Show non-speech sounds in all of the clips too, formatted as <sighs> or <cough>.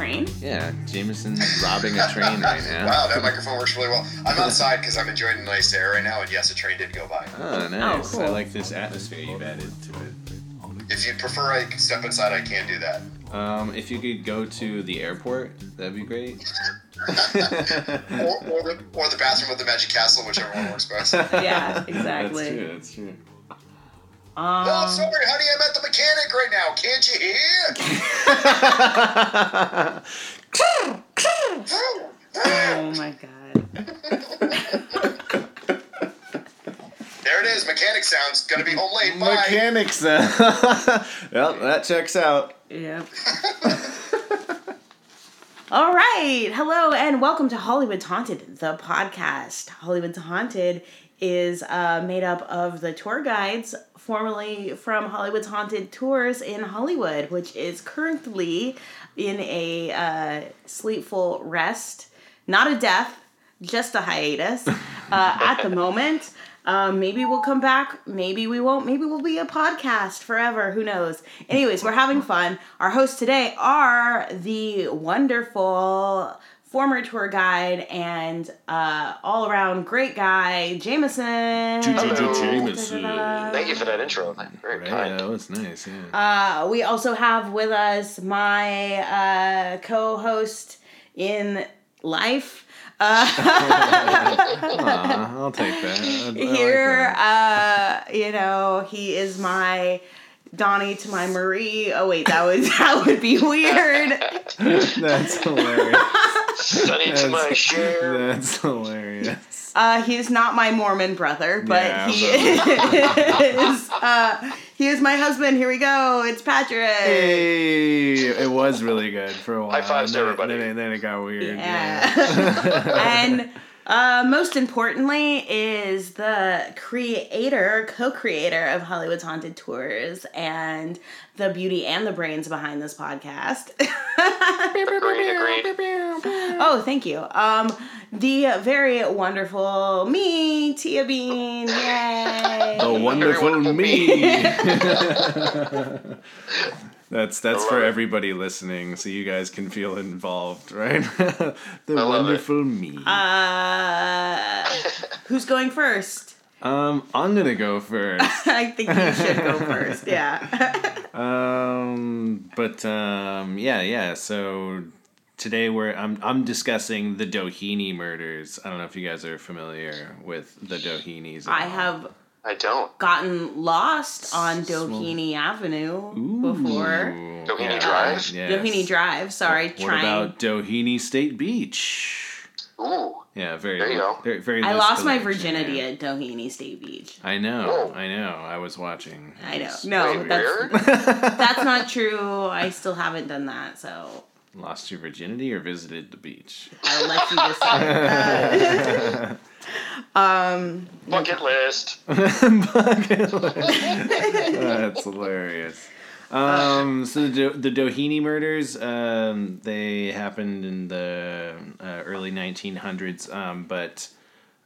train? Yeah, Jameson's robbing a train right <laughs> now. Wow, that microphone works really well. I'm outside because I'm enjoying the nice air right now, and yes, a train did go by. Oh, nice. cool. I like this atmosphere you've added to it. If you prefer I step inside, I can do that. Um, if you could go to the airport, that'd be great. <laughs> Or, or, the, or the bathroom of the Magic Castle, whichever one works best. oh, Yeah, exactly. That's true. That's true. Um, Oh, sorry, honey, I'm at the mechanic right now. Can't you hear? <laughs> oh my god. There it is. Mechanic sounds. Gonna be home late. Bye. Mechanics. <laughs> well, that checks out. Yep. <laughs> All right. Hello and welcome to Hollywood's Haunted, the podcast. Hollywood's Haunted is uh, made up of the tour guides formerly from Hollywood's Haunted Tours in Hollywood, which is currently in a uh, sleepful rest, not a death, just a hiatus uh, <laughs> at the moment. Um, maybe we'll come back. Maybe we won't. Maybe we'll be a podcast forever. Who knows? Anyways, we're having fun. Our hosts today are the wonderful former tour guide and uh, all around great guy, Jameson. Jameson. Thank you for that intro. Very Right, kind. that was nice. Yeah. Uh, we also have with us my uh, co-host in life. Uh, <laughs> Aw, I'll take that. I- I like here, that. uh, you know, he is my Donnie to my Marie. Oh wait, that would <laughs> that would be weird. <laughs> That's hilarious. Sonny to my That's- share. That's hilarious. Uh, he is not my Mormon brother, but Yeah, he but- <laughs> is. Uh, he is my husband. Here we go. It's Patrick. Hey, it was really good for a while. High fives to and then, everybody. Then, it- then it got weird. Yeah. and uh, most importantly is the creator, co-creator of Hollywood's Haunted Tours and the beauty and the brains behind this podcast. <laughs> Agreed, agreed. oh, thank you. Um, the very wonderful me, Tia Bean. Yay. The wonderful wonderful me. <laughs> <laughs> that's that's for it. everybody listening, so you guys can feel involved, <laughs> right? <laughs> the love it. wonderful me. Uh, <laughs> who's going first? um, I'm gonna go first. I think you should go first. Yeah. Um, but um, yeah, yeah. So today we're I'm I'm discussing the Doheny murders. I don't know if you guys are familiar with the Dohenys. at I all. have I don't. gotten lost on Doheny Avenue before. Ooh, Doheny Drive? Yes. Doheny Drive. Sorry, What trying. about Doheny State Beach? Ooh. Yeah, very. There you go. Very, very I loose lost my virginity yeah. at Doheny State Beach. I know. Whoa. I know. I was watching. I know. No, Wait, that's <laughs> that's not true. I still haven't done that, so Lost your virginity or visited the beach? I'll let you decide. <laughs> <laughs> um, Bucket list. <laughs> Bucket list. That's hilarious. Um, so the, Do- the Doheny murders, um, they happened in the uh, early 1900s. Um, but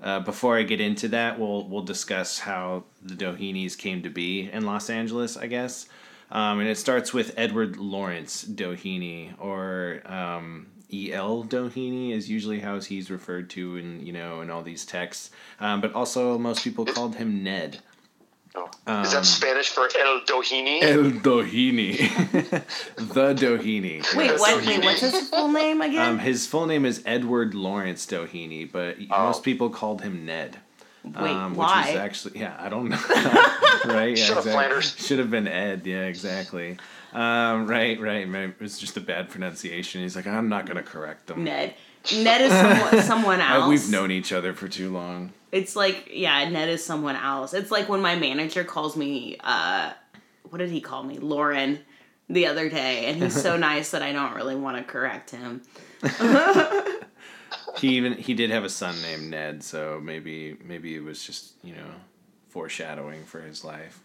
uh, before I get into that, we'll we'll discuss how the Dohenys came to be in Los Angeles, I guess. Um, and it starts with Edward Lawrence Doheny, or um, E.L. Doheny is usually how he's referred to in you know in all these texts. Um, but also most people called him Ned. Oh. Is that Spanish for El Doheny? El Doheny. <laughs> the Doheny. wait, Yes. what? Wait, what's his full name again? Um, his full name is Edward Lawrence Doheny, but Oh. most people called him Ned. Wait, um, why? Which is actually, yeah, I don't know. <laughs> right? Yeah, Shut up, Flanders. Should have been Ed. Yeah, exactly. Um, right, right. It was just a bad pronunciation. He's like, I'm not going to correct them. Ned. Ned is someone, <laughs> someone else. we've known each other for too long. It's like yeah, Ned is someone else. It's like when my manager calls me. uh What did he call me? Lauren. The other day, and he's so <laughs> nice that I don't really want to correct him. He even he did have a son named Ned, so maybe maybe it was just you know foreshadowing for his life.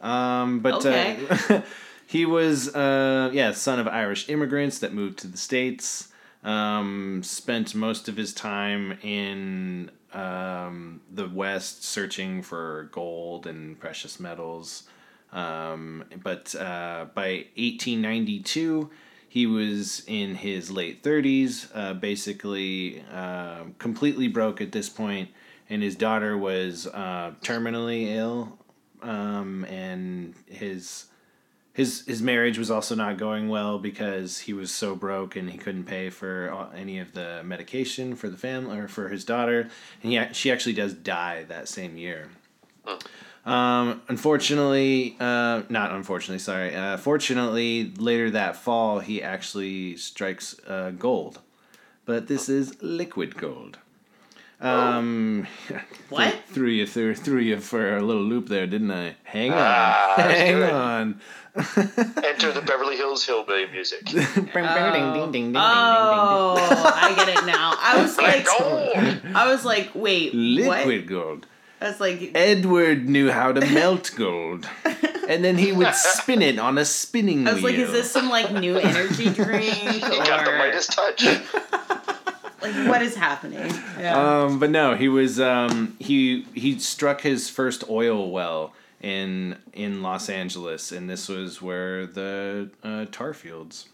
Um, but Okay. uh, <laughs> he was uh, yeah son of Irish immigrants that moved to the states. Um, spent most of his time in um, the West searching for gold and precious metals. Um, but uh, by 1892, he was in his late 30s, uh, basically uh, completely broke at this point, and his daughter was uh, terminally ill, um, and his his his marriage was also not going well because he was so broke and he couldn't pay for any of the medication for the family or for his daughter, and he she actually does die that same year. Um, unfortunately, uh, not unfortunately, sorry. Uh, fortunately, later that fall, he actually strikes uh, gold, but this is liquid gold. Um, <laughs> What? threw you threw, threw you for a little loop there, didn't I? Hang on, Ah, <laughs> hang good. on. <laughs> Enter the Beverly Hills Hillbilly music. Ding, ding, ding, ding, ding, Oh, I get it now. I was like, I was like, wait, ding, ding. what? Liquid gold. I was like, Edward knew how to <laughs> melt gold, and then he would spin it on a spinning wheel. I was wheel. like, is this some like new energy <laughs> drink He got the or Midas touch. <laughs> like what is happening? Yeah. Um, but no, he was um, he he struck his first oil well in in Los Angeles, and this was where the uh, tar fields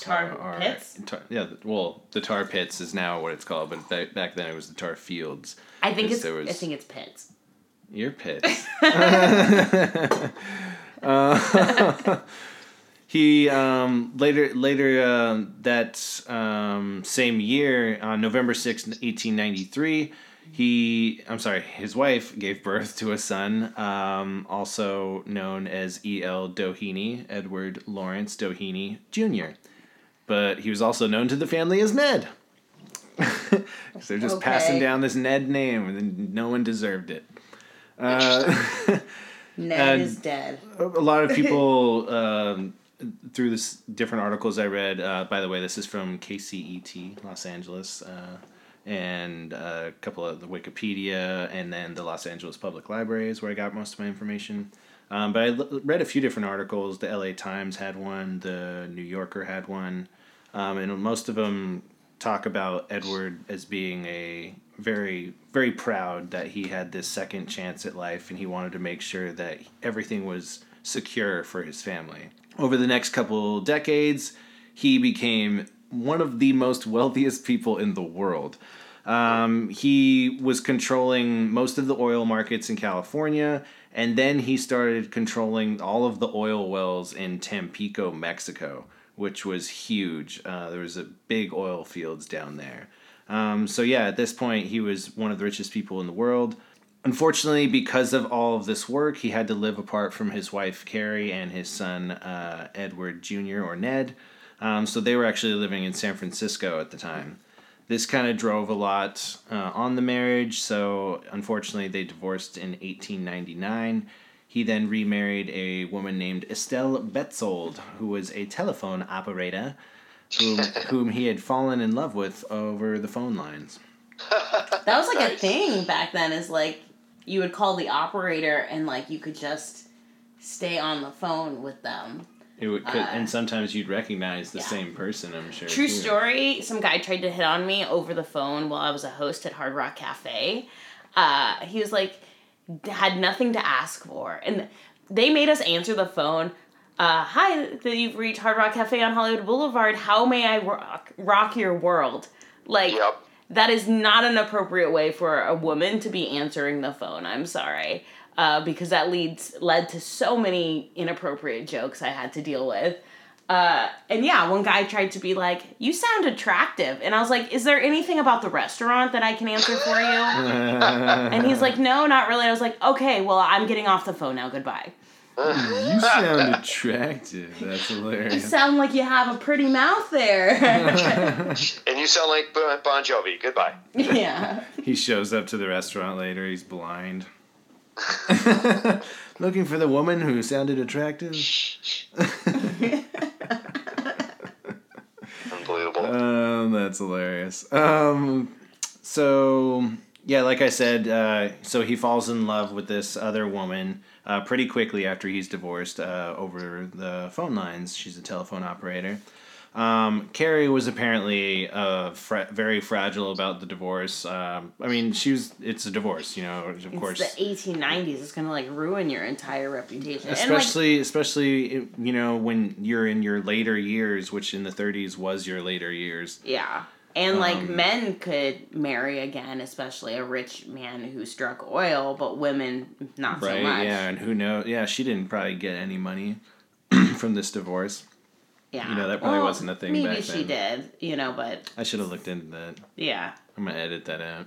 Tar are- pits. tar- yeah, well, the tar pits is now what it's called, but back, back then it was the tar fields. I think it's was- I think it's pits. Your <laughs> pits. Uh, <laughs> he um, later later um that um, same year on November sixth, 1893, he I'm sorry, his wife gave birth to a son, um, also known as E. L. Doheny, Edward Lawrence Doheny Jr. But he was also known to the family as Ned. 'Cause <laughs> they're just passing down this Ned name, and no one deserved it. Uh, <laughs> Ned is dead. a lot of <laughs> people um, through this different articles I read. Uh, by the way, this is from KCET Los Angeles, uh, and uh, a couple of the Wikipedia, and then the Los Angeles Public Library is where I got most of my information. Um, but I l- read a few different articles. The LA Times had one. The New Yorker had one, um, and most of them talk about Edward as being a very very proud that he had this second chance at life and he wanted to make sure that everything was secure for his family. Over the next couple decades, he became one of the most wealthiest people in the world. Um, he was controlling most of the oil markets in California, and then he started controlling all of the oil wells in Tampico, Mexico, which was huge. Uh, there was a big oil fields down there. Um, so yeah, at this point, he was one of the richest people in the world. Unfortunately, because of all of this work, he had to live apart from his wife Carrie and his son uh, Edward Jr. or Ned. Um, so they were actually living in San Francisco at the time. This kind of drove a lot uh, on the marriage. So unfortunately, they divorced in 1899. He then remarried a woman named Estelle Betzold, who was a telephone operator, whom, <laughs> whom he had fallen in love with over the phone lines. <laughs> That was like a thing back then. Is like you would call the operator and like you could just stay on the phone with them. It would, could, Uh, and sometimes you'd recognize the yeah. same person. I'm sure. True too. story. Some guy tried to hit on me over the phone while I was a host at Hard Rock Cafe. Uh, he was like, had nothing to ask for, and they made us answer the phone. Uh, Hi, that you've reached Hard Rock Cafe on Hollywood Boulevard. How may I rock, rock your world? Like Yep. that is not an appropriate way for a woman to be answering the phone. I'm sorry. Uh, because that leads led to so many inappropriate jokes I had to deal with. Uh, and yeah, one guy tried to be like, "You sound attractive," and I was like, "Is there anything about the restaurant that I can answer for you?" <laughs> and he's like, "No, not really." I was like, "Okay, well, I'm getting off the phone now. Goodbye." you sound attractive. That's hilarious. You sound like you have a pretty mouth there. <laughs> And you sound like Bon Bon Jovi. Goodbye. <laughs> yeah. He shows up to the restaurant later. He's blind. <laughs> Looking for the woman who sounded attractive. <laughs> Unbelievable. Um, that's hilarious. Um, so yeah, like I said, uh, so he falls in love with this other woman uh, pretty quickly after he's divorced uh, over the phone lines. She's a telephone operator. Um, Carrie was apparently uh, fra- very fragile about the divorce. Um, I mean, she was. It's a divorce, you know. Of course, It's the 1890s. It's gonna like ruin your entire reputation. and like, especially especially you know when you're in your later years, which in the 30s was your later years. yeah. And like Um, men could marry again, especially a rich man who struck oil, but women not Right? so much. Yeah, and who knows? Yeah, she didn't probably get any money <clears throat> from this divorce. Yeah. You know, that probably wasn't a thing Maybe back she then. did, you know, but I should have looked into that. yeah. I'm gonna edit that out.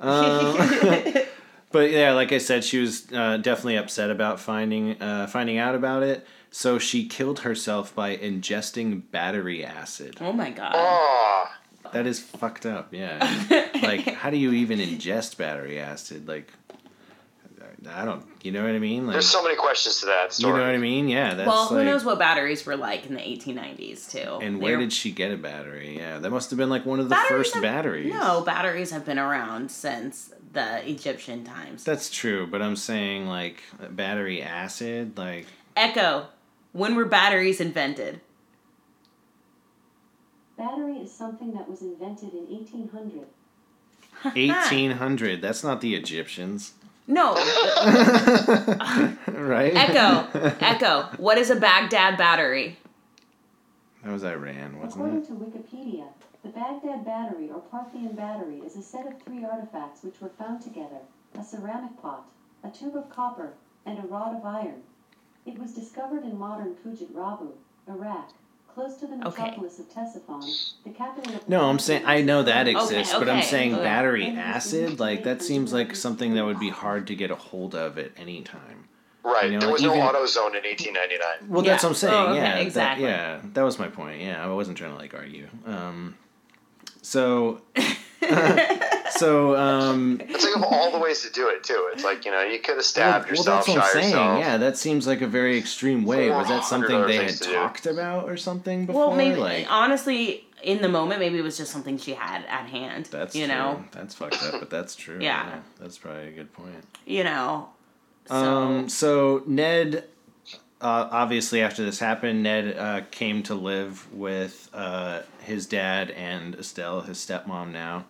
Um, <laughs> <laughs> but yeah, like I said, she was uh, definitely upset about finding uh, finding out about it. So she killed herself by ingesting battery acid. Oh my god. Oh, That is fucked up. Yeah. <laughs> like, how do you even ingest battery acid? Like, I don't. You know what I mean? Like, there's so many questions to that you know what I mean? Yeah. That's well, who like, knows what batteries were like in the 1890s too? And where They're- did she get a battery? Yeah, that must have been like one of the Batteries first have- batteries. No, batteries have been around since the Egyptian times. That's true, but I'm saying like battery acid, like Echo, when were batteries invented? Battery is something that was invented in 1800. 1800. <laughs> That's not the Egyptians, No, <laughs> right? Echo, <laughs> Echo. What is a Baghdad battery? That was Iran, wasn't According it? to Wikipedia, the Baghdad Battery or Parthian Battery is a set of three artifacts which were found together a ceramic pot, a tube of copper, and a rod of iron. It was discovered in modern Khujut Rabu, Iraq, close to the Okay. metropolis of Ctesiphon, the capital of No, I'm saying I know that exists, but I'm saying okay. battery acid, like that seems like something that would be hard to get a hold of at any time. Right. You know, there was even- no auto zone in 1899. Well, that's what I'm saying. Oh, okay, yeah, that- exactly. yeah, that was my point. Yeah, I wasn't trying to like argue. Um, so, <laughs> so um, It's like of all the ways to do it too. It's like you know you could have stabbed well, yourself, that's what I'm saying. yourself. Yeah, that seems like a very extreme way. Was that something they had things to do. talked about or something before? Well, maybe like, honestly, in the moment, maybe it was just something she had at hand. that's you true. know, that's fucked up, but that's true. Yeah. that's probably a good point. you know. So Um, so Ned, uh, obviously after this happened, Ned uh, came to live with uh, his dad and Estelle, his stepmom now.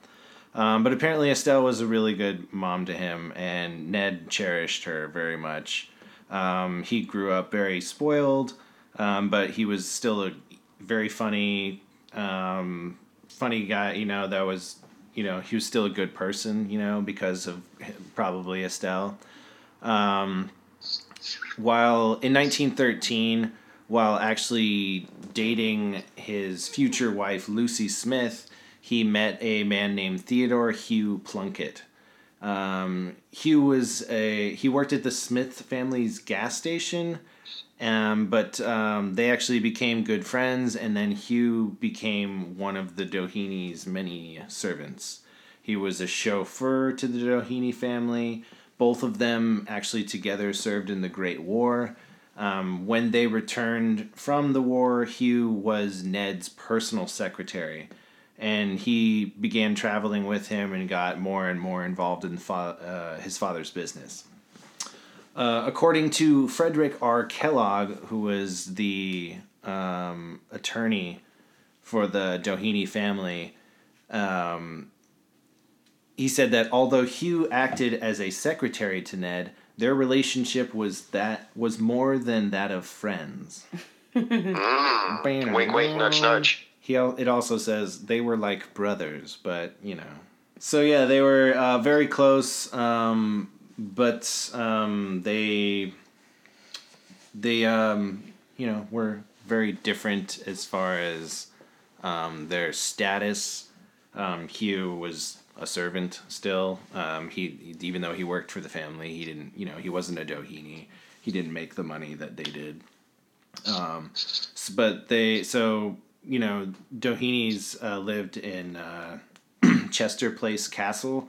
Um, but apparently Estelle was a really good mom to him, and Ned cherished her very much. Um, he grew up very spoiled, um, but he was still a very funny, um, funny guy. You know that was, you know, he was still a good person. You know because of probably Estelle. Um, while in 1913, while actually dating his future wife Lucy Smith, he met a man named Theodore Hugh Plunkett. Um, Hugh was a he worked at the Smith family's gas station, um, but um, they actually became good friends, and then Hugh became one of the Doheny's many servants. He was a chauffeur to the Doheny family. Both of them actually together served in the Great War. Um, when they returned from the war, Hugh was Ned's personal secretary, and he began traveling with him and got more and more involved in fa- uh, his father's business. Uh, according to Frederick R. Kellogg, who was the um, attorney for the Doheny family, um, he said that although Hugh acted as a secretary to Ned, their relationship was that was more than that of friends. <laughs> Mm. Wink, wink, nudge, nudge. He it also says they were like brothers, but you know. So yeah, they were uh, very close, um, but um, they they um, you know were very different as far as um, their status. Um, Hugh was a servant still. Um, he even though he worked for the family, he didn't you know he wasn't a Doheny. He didn't make the money that they did. Um, but they so you know Doheny's uh, lived in uh, <clears throat> Chester Place Castle,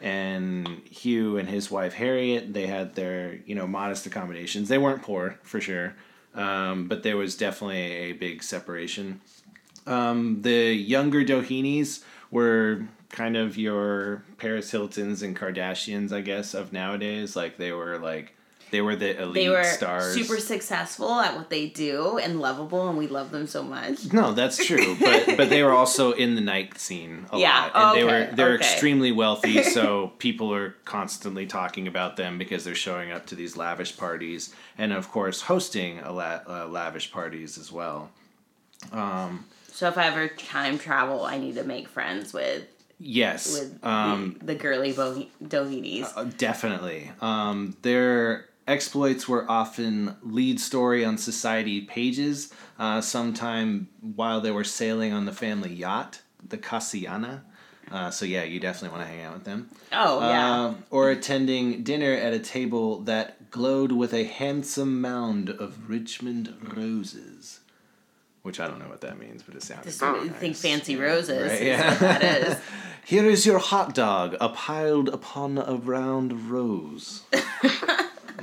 and Hugh and his wife Harriet they had their you know modest accommodations. They weren't poor for sure, um, but there was definitely a big separation. Um, the younger Dohenys were kind of your Paris Hiltons and Kardashians, I guess, of nowadays. Like they were like They were the elite they were stars. super successful at what they do and lovable, and we love them so much. No, that's true, <laughs> but but they were also in the night scene a Yeah, lot, and they were they're okay. extremely wealthy. <laughs> So people are constantly talking about them because they're showing up to these lavish parties, and of course hosting a la- uh, lavish parties as well. So if I ever time travel, I need to make friends with Yes, with um, the, the girly Bo-. Uh, definitely. Um, their exploits were often lead story on society pages, uh, sometime while they were sailing on the family yacht, the Casiana. Uh, so yeah, you definitely want to hang out with them. oh yeah. Um, or attending dinner at a table that glowed with a handsome mound of Richmond roses. Which I don't know what that means, but it sounds Just very think fancy roses. Right, yeah. that is. <laughs> <laughs> Here is your hot dog, a piled upon a round rose. <laughs>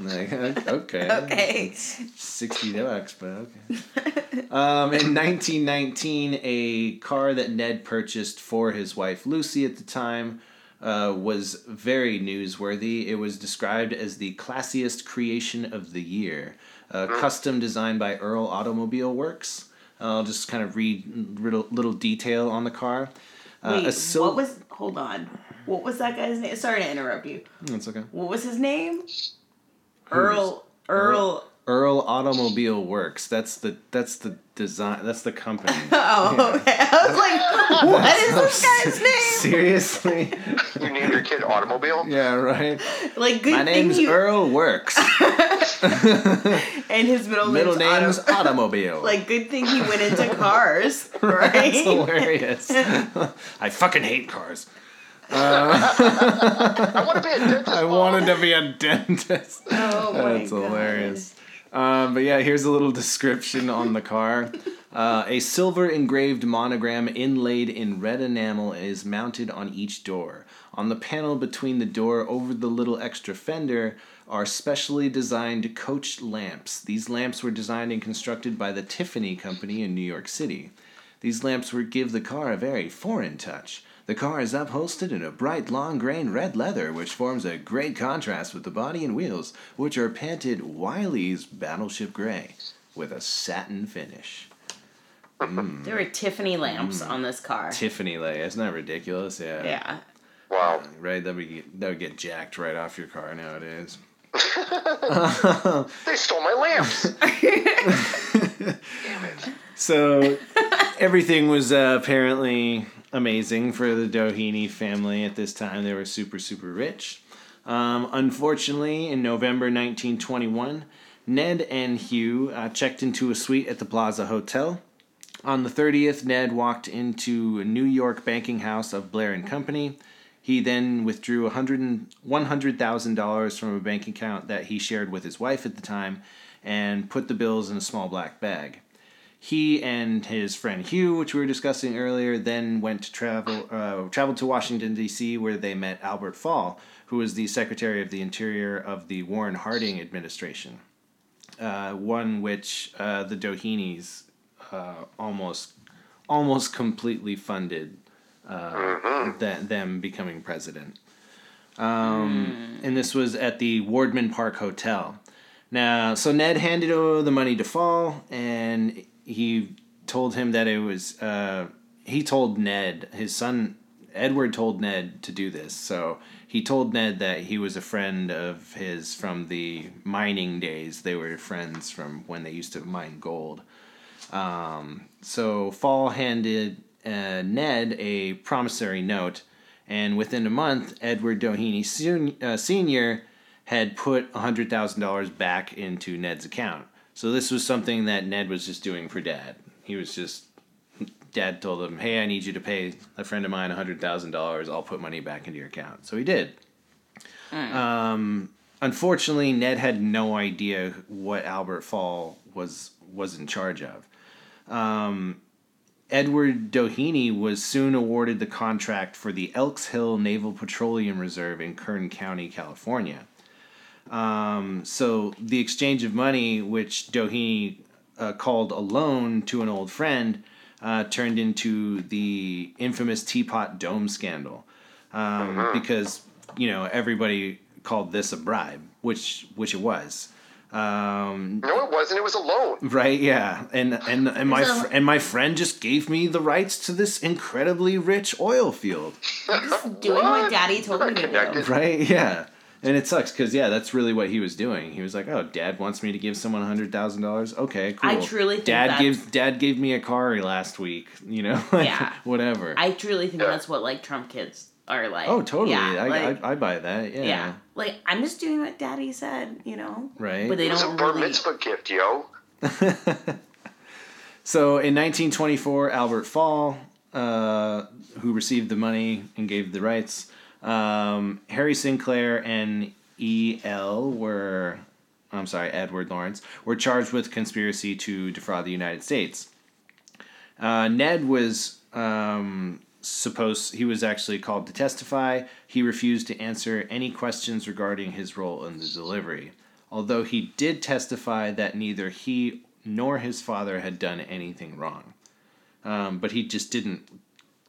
like, uh, <laughs> okay. Okay. 60 bucks, but okay. Um, in 1919, a car that Ned purchased for his wife Lucy at the time uh, was very newsworthy. It was described as the classiest creation of the year. Uh, custom designed by Earl Automobile Works. I'll just kind of read little, little detail on the car. Uh, Wait, sil- what was? Hold on. What was that guy's name? Sorry to interrupt you. That's okay. What was his name? Earl. Earl. Earl Automobile Works. That's the that's the design. That's the company. <laughs> Oh, okay. I was like, what is this guy's name? Seriously? You named your kid Automobile? Yeah, right. Like, good My thing name's you. Earl Works. <laughs> <laughs> and his middle, Middle name's name's Otto. Automobile. Like, good thing he went into cars, right? That's hilarious. I fucking hate cars. <laughs> I want to be a dentist. I wanted to be a dentist. Oh my <laughs> That's God. hilarious. Um, but yeah, here's a little description on the car. Uh, a silver engraved monogram inlaid in red enamel is mounted on each door. On the panel between the door over the little extra fender are specially designed coach lamps. These lamps were designed and constructed by the Tiffany Company in New York City. These lamps would give the car a very foreign touch. The car is upholstered in a bright long grain red leather, which forms a great contrast with the body and wheels, which are painted Wiley's Battleship Gray with a satin finish. <laughs> There were Tiffany lamps Mm. on this car. Tiffany lay, isn't that ridiculous? Yeah. yeah. Wow. Right, that would get that would get jacked right off your car nowadays. <laughs> <laughs> They stole my lamps. Damn it. So everything was uh, apparently amazing for the Doheny family at this time. They were super, super rich. Um, unfortunately, in November 1921, Ned and Hugh uh, checked into a suite at the Plaza Hotel. On the 30th, Ned walked into a New York banking house of Blair and Company. He then withdrew hundred and- $100,000 from a bank account that he shared with his wife at the time and put the bills in a small black bag. He and his friend Hugh, which we were discussing earlier, then went to travel uh, traveled to Washington D.C., where they met Albert Fall, who was the Secretary of the Interior of the Warren Harding administration, uh, one which uh, the Doheny's uh, almost almost completely funded uh, th- them becoming president. Um, And this was at the Wardman Park Hotel. Now, so Ned handed over the money to Fall, and he told him that it was. Uh, he told Ned, his son Edward told Ned to do this. So he told Ned that he was a friend of his from the mining days. They were friends from when they used to mine gold. Um, so Fall handed uh, Ned a promissory note, and within a month, Edward Doheny Sen- uh, Sr. had put $100,000 back into Ned's account. So this was something that Ned was just doing for Dad. He was just, Dad told him, hey, I need you to pay a friend of mine $100,000. I'll put money back into your account. So he did. Um, unfortunately, Ned had no idea what Albert Fall was was in charge of. Um, Edward Doheny was soon awarded the contract for the Elk Hills Naval Petroleum Reserve in Kern County, California. Um, so the exchange of money, which Doheny uh, called a loan to an old friend, uh, turned into the infamous Teapot Dome scandal. Um, Because, you know, everybody called this a bribe, which which it was. Um, No, it wasn't. It was a loan. right? Yeah, and and and my fr- and my friend just gave me the rights to this incredibly rich oil field. just Doing what daddy told me to do. Right? Yeah. And it sucks because yeah, that's really what he was doing. He was like, "Oh, Dad wants me to give someone hundred thousand dollars. Okay, cool." I truly think Dad that's- gives Dad gave me a car last week. You know, <laughs> like, Yeah. whatever. I truly think that's what like Trump kids are like. oh, totally. Yeah, I, like, I I buy that. Yeah. yeah. Like I'm just doing what daddy said, you know. Right. But they It was a don't bar really. mitzvah gift, yo. <laughs> So in 1924, Albert Fall, uh, who received the money and gave the rights, um, Harry Sinclair and E.L. were, I'm sorry, Edward Lawrence, were charged with conspiracy to defraud the United States. Uh, Ned was um, supposed, he was actually called to testify. He refused to answer any questions regarding his role in the delivery. Although he did testify that neither he nor his father had done anything wrong. Um, but he just didn't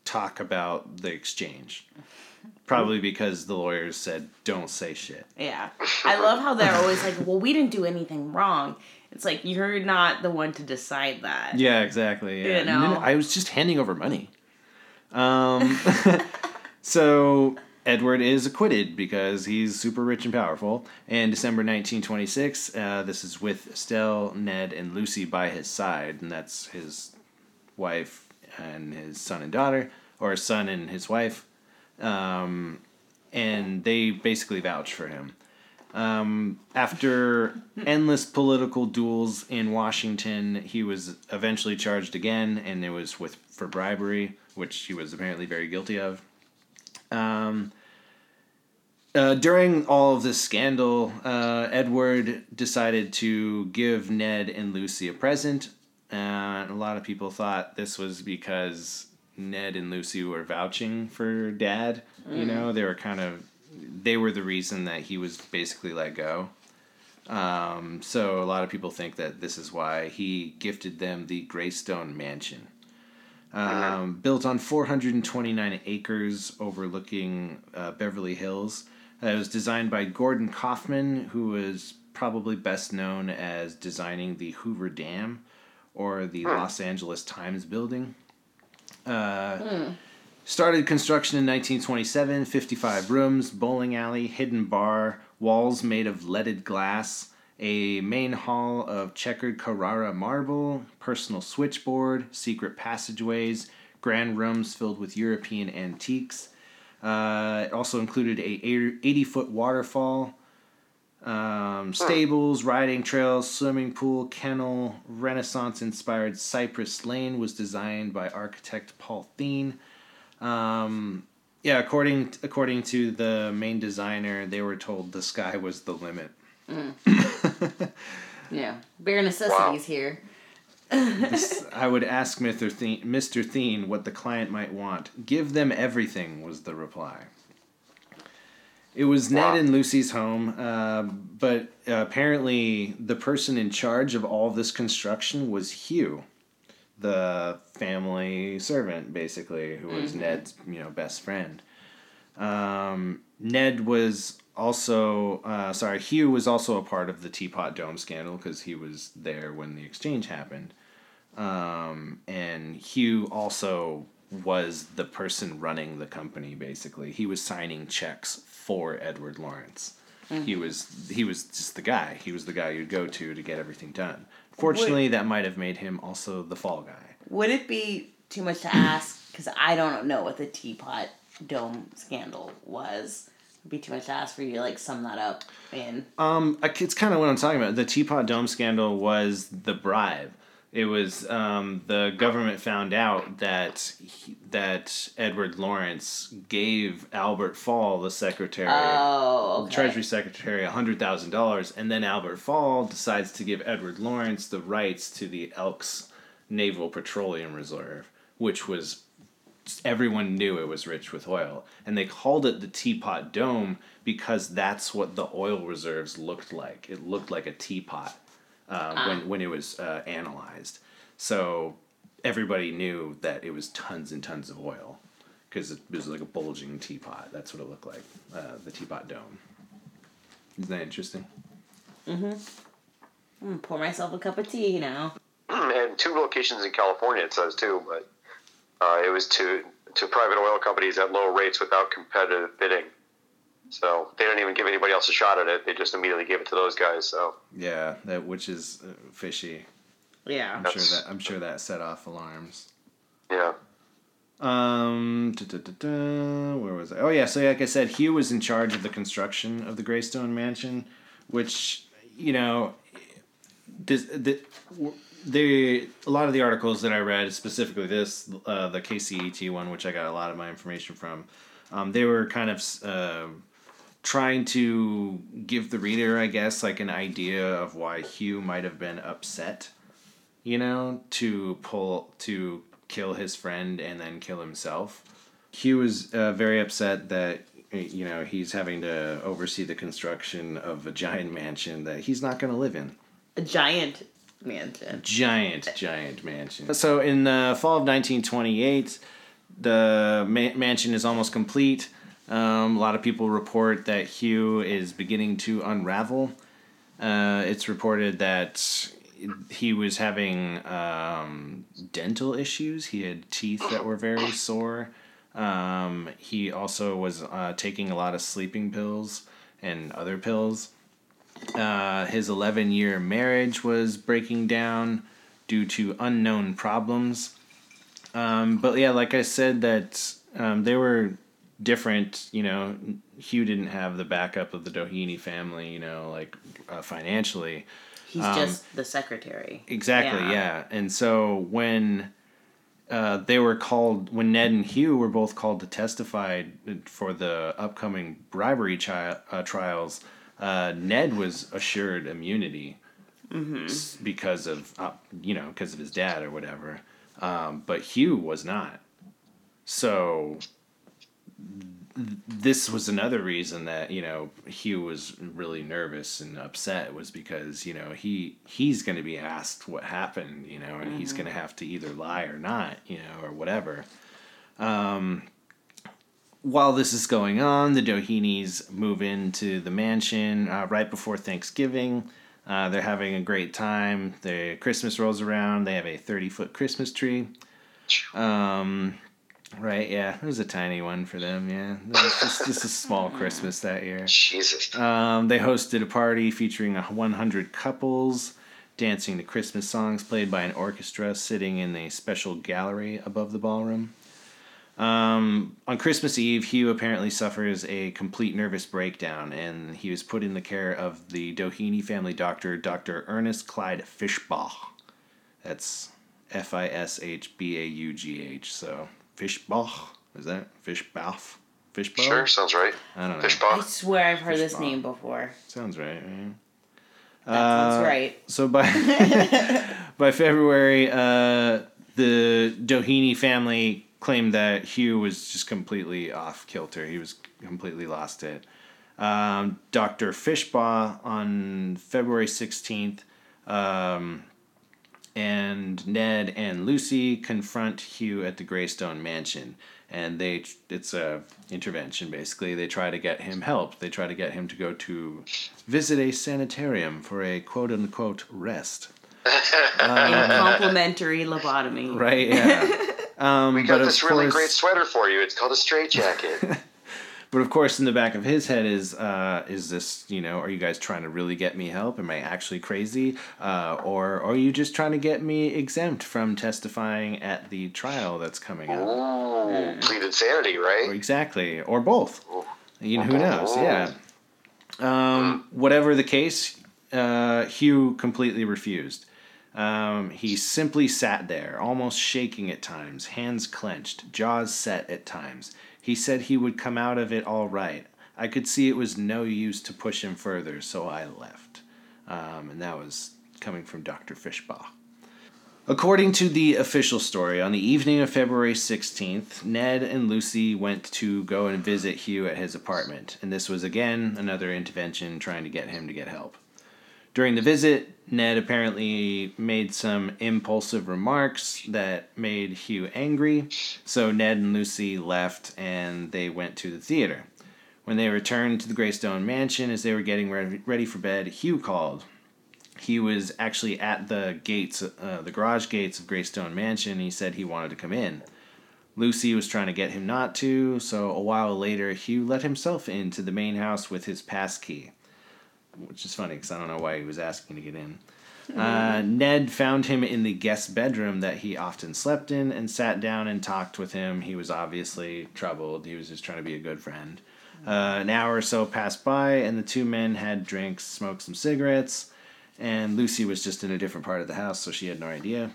talk about the exchange. Probably because the lawyers said, don't say shit. Yeah. I love how they're always like, well, we didn't do anything wrong. It's like you're not the one to decide that. Yeah, exactly. Yeah. You know? I was just handing over money. Um, <laughs> so Edward is acquitted because he's super rich and powerful. And December 1926, uh, this is with Estelle, Ned, and Lucy by his side. And that's his wife and his son and daughter, or his son and his wife. Um, and they basically vouch for him. Um, after endless political duels in Washington, he was eventually charged again, and it was with for bribery, which he was apparently very guilty of. Um, uh, during all of this scandal, uh, Edward decided to give Ned and Lucy a present. Uh, a lot of people thought this was because Ned and Lucy were vouching for Dad. You know, they were kind of they were the reason that he was basically let go. Um, so a lot of people think that this is why he gifted them the Greystone Mansion. Um, built on 429 acres overlooking uh, Beverly Hills. Uh, it was designed by Gordon Kaufmann, who was probably best known as designing the Hoover Dam or the Los Angeles Times building. Uh, Started construction in 1927, 55 rooms, bowling alley, hidden bar, walls made of leaded glass, a main hall of checkered Carrara marble, personal switchboard, secret passageways, grand rooms filled with European antiques. Uh, it also included a 80 foot waterfall, um, stables, riding trails, swimming pool, kennel, Renaissance inspired Cypress Lane was designed by architect Paul Thiene. Um, yeah, according according to the main designer, they were told the sky was the limit. <laughs> Yeah. Bare necessities here. This- <laughs> I would ask Mr. Thiene, Mr. Thiene what the client might want. Give them everything, was the reply. It was Ned and Lucy's home, uh, but uh, apparently the person in charge of all this construction was Hugh, the family servant, basically, who was Ned's you know best friend. Um, Ned was also uh, sorry. Hugh was also a part of the Teapot Dome scandal because he was there when the exchange happened. Um, and Hugh also was the person running the company. Basically, he was signing checks for Edward Lawrence. He was he was just the guy. He was the guy you'd go to to get everything done. Fortunately, that might have made him also the fall guy. Would it be too much to ask? Because I don't know what the teapot dome scandal was. It'd be too much to ask for you to like sum that up in. Um, it's kind of what I'm talking about. The Teapot Dome scandal was the bribe. It was um, the government found out that he, that Edward Lawrence gave Albert Fall, the secretary, Oh, okay. Treasury Secretary, hundred thousand dollars, and then Albert Fall decides to give Edward Lawrence the rights to the Elks Naval Petroleum Reserve, which was everyone knew it was rich with oil, and they called it the Teapot Dome because that's what the oil reserves looked like. It looked like a teapot uh, when when it was uh, analyzed. So everybody knew that it was tons and tons of oil because it was like a bulging teapot. That's what it looked like, uh, the Teapot Dome. Isn't that interesting? Mm-hmm. I'm gonna pour myself a cup of tea now. and two locations in California it says too, but uh, it was to to private oil companies at low rates without competitive bidding. So they didn't even give anybody else a shot at it. They just immediately gave it to those guys. So Yeah, that which is uh, fishy. Yeah. I'm sure that I'm sure that set off alarms. yeah, Um, da, da, da, da, where was I? Oh yeah, so like I said, Hugh was in charge of the construction of the Greystone Mansion, which you know, this, the, the a lot of the articles that I read, specifically this, uh, the KCET one, which I got a lot of my information from, um, they were kind of uh, trying to give the reader, I guess, like an idea of why Hugh might have been upset you know, to pull to kill his friend and then kill himself. Hugh was uh, very upset that you know he's having to oversee the construction of a giant mansion that he's not going to live in. A giant mansion. Giant, giant mansion. So in the fall of 1928, the ma- mansion is almost complete. Um, a lot of people report that Hugh is beginning to unravel. Uh, it's reported that he was having um, dental issues. He had teeth that were very sore. Um, he also was uh, taking a lot of sleeping pills and other pills. Uh, his 11 year marriage was breaking down due to unknown problems. Um, but yeah, like I said, that um, they were different. You know, Hugh didn't have the backup of the Doheny family, you know, like uh, financially. He's just the secretary. Exactly, Yeah. yeah. And so when uh, they were called, when Ned and Hugh were both called to testify for the upcoming bribery chi- uh, trials, uh, Ned was assured immunity s- because of, uh, you know, because of his dad or whatever. Um, but Hugh was not. So this was another reason that you know Hugh was really nervous and upset was because you know he he's going to be asked what happened you know and he's going to have to either lie or not you know or whatever. Um, while this is going on, the Doheny's move into the mansion uh, right before Thanksgiving. Uh, they're having a great time. The Christmas rolls around. They have a thirty foot Christmas tree. Um, right, yeah, it was a tiny one for them. Yeah, it was just, just a small Christmas that year. Jesus. Um, they hosted a party featuring 100 couples dancing to Christmas songs played by an orchestra sitting in a special gallery above the ballroom. Um, on Christmas Eve, Hugh apparently suffers a complete nervous breakdown, and he was put in the care of the Doheny family doctor, Dr. Ernest Clyde Fishbaugh. That's F I S H B A U G H. So, Fishbaugh? Is that Fishbaugh? Fishbaugh? Sure, sounds right. I don't know. Fishbach. I Fishbaugh. swear I've heard this name before. Sounds right. right? That sounds right. So by <laughs> <laughs> by February, uh, the Doheny family claimed that Hugh was just completely off kilter. He was completely lost it. Um, Dr. Fishbaugh on February 16th, um, and Ned and Lucy confront Hugh at the Greystone Mansion. And they, it's a intervention basically. They try to get him help. They try to get him to go to visit a sanitarium for a quote unquote rest. <laughs> In complimentary lobotomy. Right? Yeah. <laughs> Um, We got but this really course- great sweater for you. It's called a straitjacket. <laughs> But of course, in the back of his head is, uh, is this, you know, are you guys trying to really get me help? Am I actually crazy? Uh, or, or are you just trying to get me exempt from testifying at the trial that's coming up? Ooh, plead insanity, Or right? exactly, or both. You know, who knows? Yeah. Um, whatever the case, uh, Hugh completely refused. Um, he simply sat there, almost shaking at times, hands clenched, jaws set at times. He said he would come out of it all right. I could see it was no use to push him further, so I left. Um, and that was coming from Dr. Fishbaugh. According to the official story, on the evening of February 16th, Ned and Lucy went to go and visit Hugh at his apartment, and this was again another intervention trying to get him to get help. During the visit, Ned apparently made some impulsive remarks that made Hugh angry, so Ned and Lucy left and they went to the theater. When they returned to the Greystone mansion as they were getting ready, for bed, Hugh called. He was actually at the gates, uh, the garage gates of Greystone Mansion. He said he wanted to come in. Lucy was trying to get him not to, so a while later, Hugh let himself into the main house with his pass key. Which is funny because I don't know why he was asking to get in. Uh, Ned found him in the guest bedroom that he often slept in and sat down and talked with him. He was obviously troubled. He was just trying to be a good friend. Uh, an hour or so passed by, and the two men had drinks, smoked some cigarettes, and Lucy was just in a different part of the house, so she had no idea.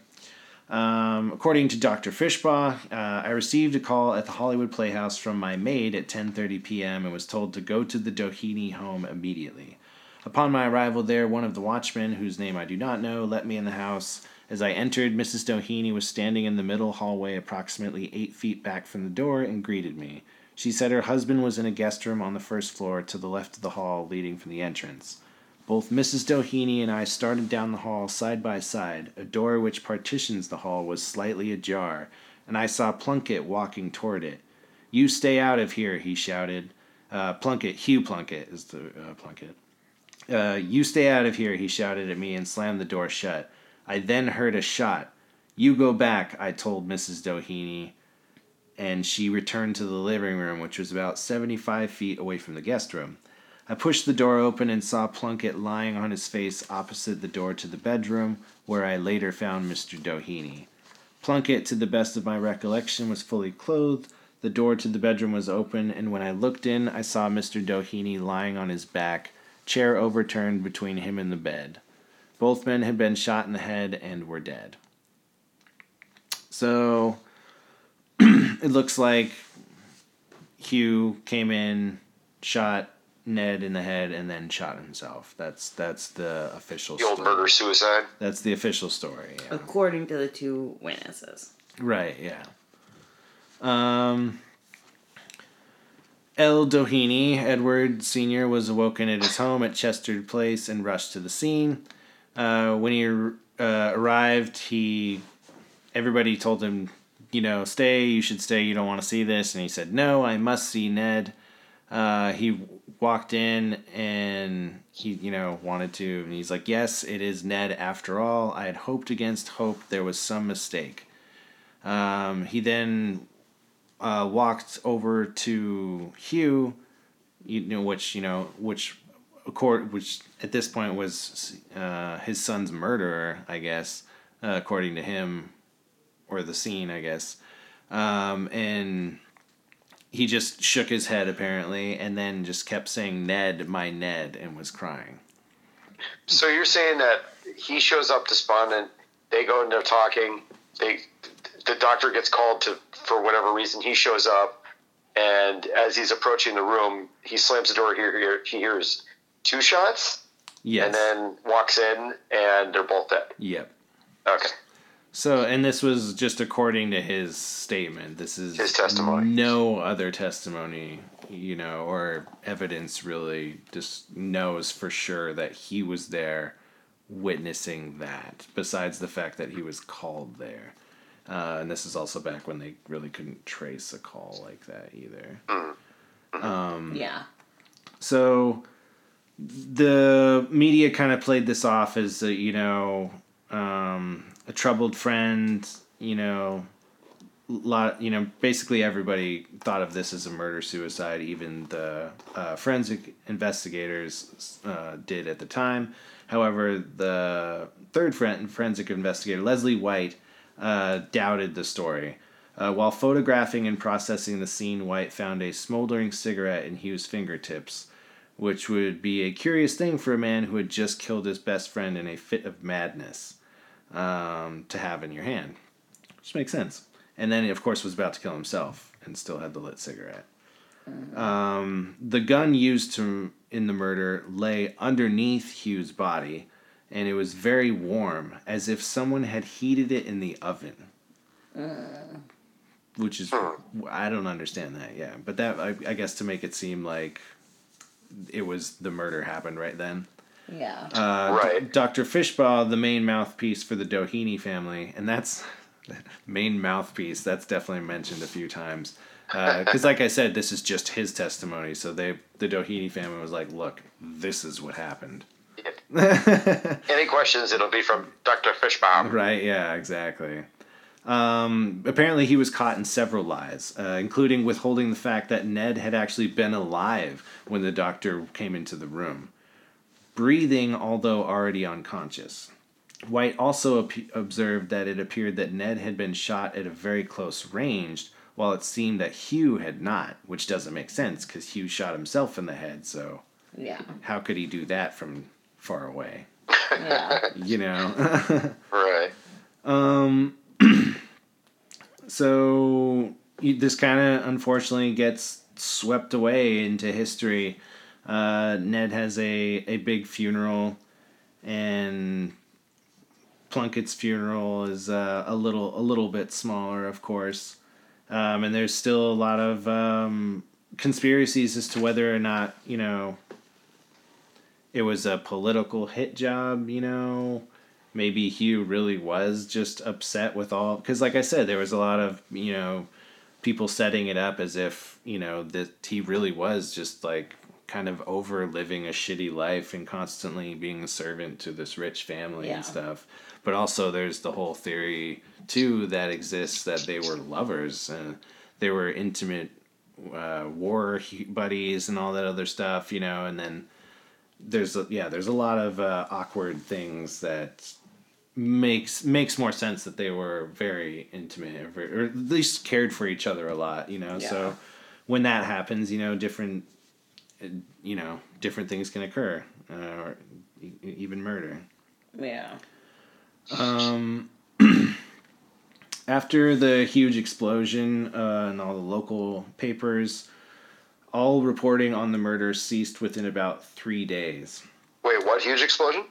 Um, according to Dr. Fishbaugh, uh, I received a call at the Hollywood Playhouse from my maid at 10:30 p.m. and was told to go to the Doheny home immediately. Upon my arrival there, one of the watchmen, whose name I do not know, let me in the house. As I entered, Mrs. Doheny was standing in the middle hallway, approximately eight feet back from the door, and greeted me. She said her husband was in a guest room on the first floor to the left of the hall leading from the entrance. Both Mrs. Doheny and I started down the hall side by side. A door which partitions the hall was slightly ajar, and I saw Plunkett walking toward it. You stay out of here, he shouted. Uh, Plunkett, Hugh Plunkett is the uh, Plunkett. Uh, you stay out of here, he shouted at me and slammed the door shut. I then heard a shot. You go back, I told Mrs. Doheny, and she returned to the living room, which was about 75 feet away from the guest room. I pushed the door open and saw Plunkett lying on his face opposite the door to the bedroom, where I later found Mr. Doheny. Plunkett, to the best of my recollection, was fully clothed. The door to the bedroom was open, and when I looked in, I saw Mr. Doheny lying on his back, chair overturned between him and the bed. Both men had been shot in the head and were dead. So <clears throat> it looks like Hugh came in, shot Ned in the head, and then shot himself. That's that's the official. The old story. murder suicide. That's the official story. Yeah. According to the two witnesses. Right, yeah. Um, El Doheny, Edward Sr., was awoken at his home at Chester Place and rushed to the scene. Uh, when he uh, arrived, he everybody told him, you know, stay, you should stay, you don't want to see this. And he said, no, I must see Ned. Uh, he walked in and he, you know, wanted to. And he's like, yes, it is Ned after all. I had hoped against hope there was some mistake. Um, he then uh, walked over to Hugh, you know, which you know, which, accord, which at this point was uh, his son's murderer, I guess, uh, according to him, or the scene, I guess, um, and he just shook his head apparently, and then just kept saying "Ned, my Ned," and was crying. So you're saying that he shows up despondent. They go they're talking. They, the doctor gets called to for whatever reason. He shows up, and as he's approaching the room, he slams the door. Here, he hears two shots, Yes. and then walks in, and they're both dead. Yep. Okay. So, and this was just according to his statement. This is His testimony. No other testimony, you know, or evidence really just knows for sure that he was there witnessing that, besides the fact that he was called there. Uh, and this is also back when they really couldn't trace a call like that either. Yeah. So the media kind of played this off as a, you know um, a troubled friend. You know, lot. You know, basically everybody thought of this as a murder suicide. Even the uh, forensic investigators uh, did at the time. However, the third fren- forensic investigator, Leslie White, uh, doubted the story. Uh, while photographing and processing the scene, White found a smoldering cigarette in Hugh's fingertips, which would be a curious thing for a man who had just killed his best friend in a fit of madness um, to have in your hand. Which makes sense. And then, he, of course, was about to kill himself and still had the lit cigarette. Um, the gun used to in the murder lay underneath Hugh's body, and it was very warm, as if someone had heated it in the oven. Which is, I don't understand that. Yeah, but that I, I guess to make it seem like it was the murder happened right then. Yeah. Uh, Right. Dr. Fishbaugh, the main mouthpiece for the Doheny family, and that's <laughs> main mouthpiece. That's definitely mentioned a few times. Because, like I said, this is just his testimony. So they, the Doheny family was like, "Look, this is what happened." <laughs> Any questions? It'll be from Dr. Fishbaugh. Right? Yeah, exactly. Um, apparently, he was caught in several lies, uh, including withholding the fact that Ned had actually been alive when the doctor came into the room, breathing although already unconscious. White also ap- observed that it appeared that Ned had been shot at a very close range, while it seemed that Hugh had not, which doesn't make sense because Hugh shot himself in the head, so Yeah. how could he do that from far away? Yeah. You know? <laughs> Right. Um, <clears throat> so this kind of unfortunately gets swept away into history. Uh, Ned has a, a big funeral, and Plunkett's funeral is uh, a little a little bit smaller, of course. Um, and there's still a lot of um, conspiracies as to whether or not you know it was a political hit job. You know, maybe Hugh really was just upset with all because like I said there was a lot of you know people setting it up as if you know that he really was just like kind of over living a shitty life and constantly being a servant to this rich family Yeah. and stuff but also there's the whole theory too that exists that they were lovers and they were intimate uh, war buddies and all that other stuff you know and then there's a, yeah there's a lot of uh, awkward things that makes makes more sense that they were very intimate or, very- or at least cared for each other a lot you know Yeah. so when that happens you know different uh, you know different things can occur uh, or e- even murder Yeah. um, <clears throat> after the huge explosion uh, and all the local papers, all reporting on the murder ceased within about three days Wait, what? Huge explosion?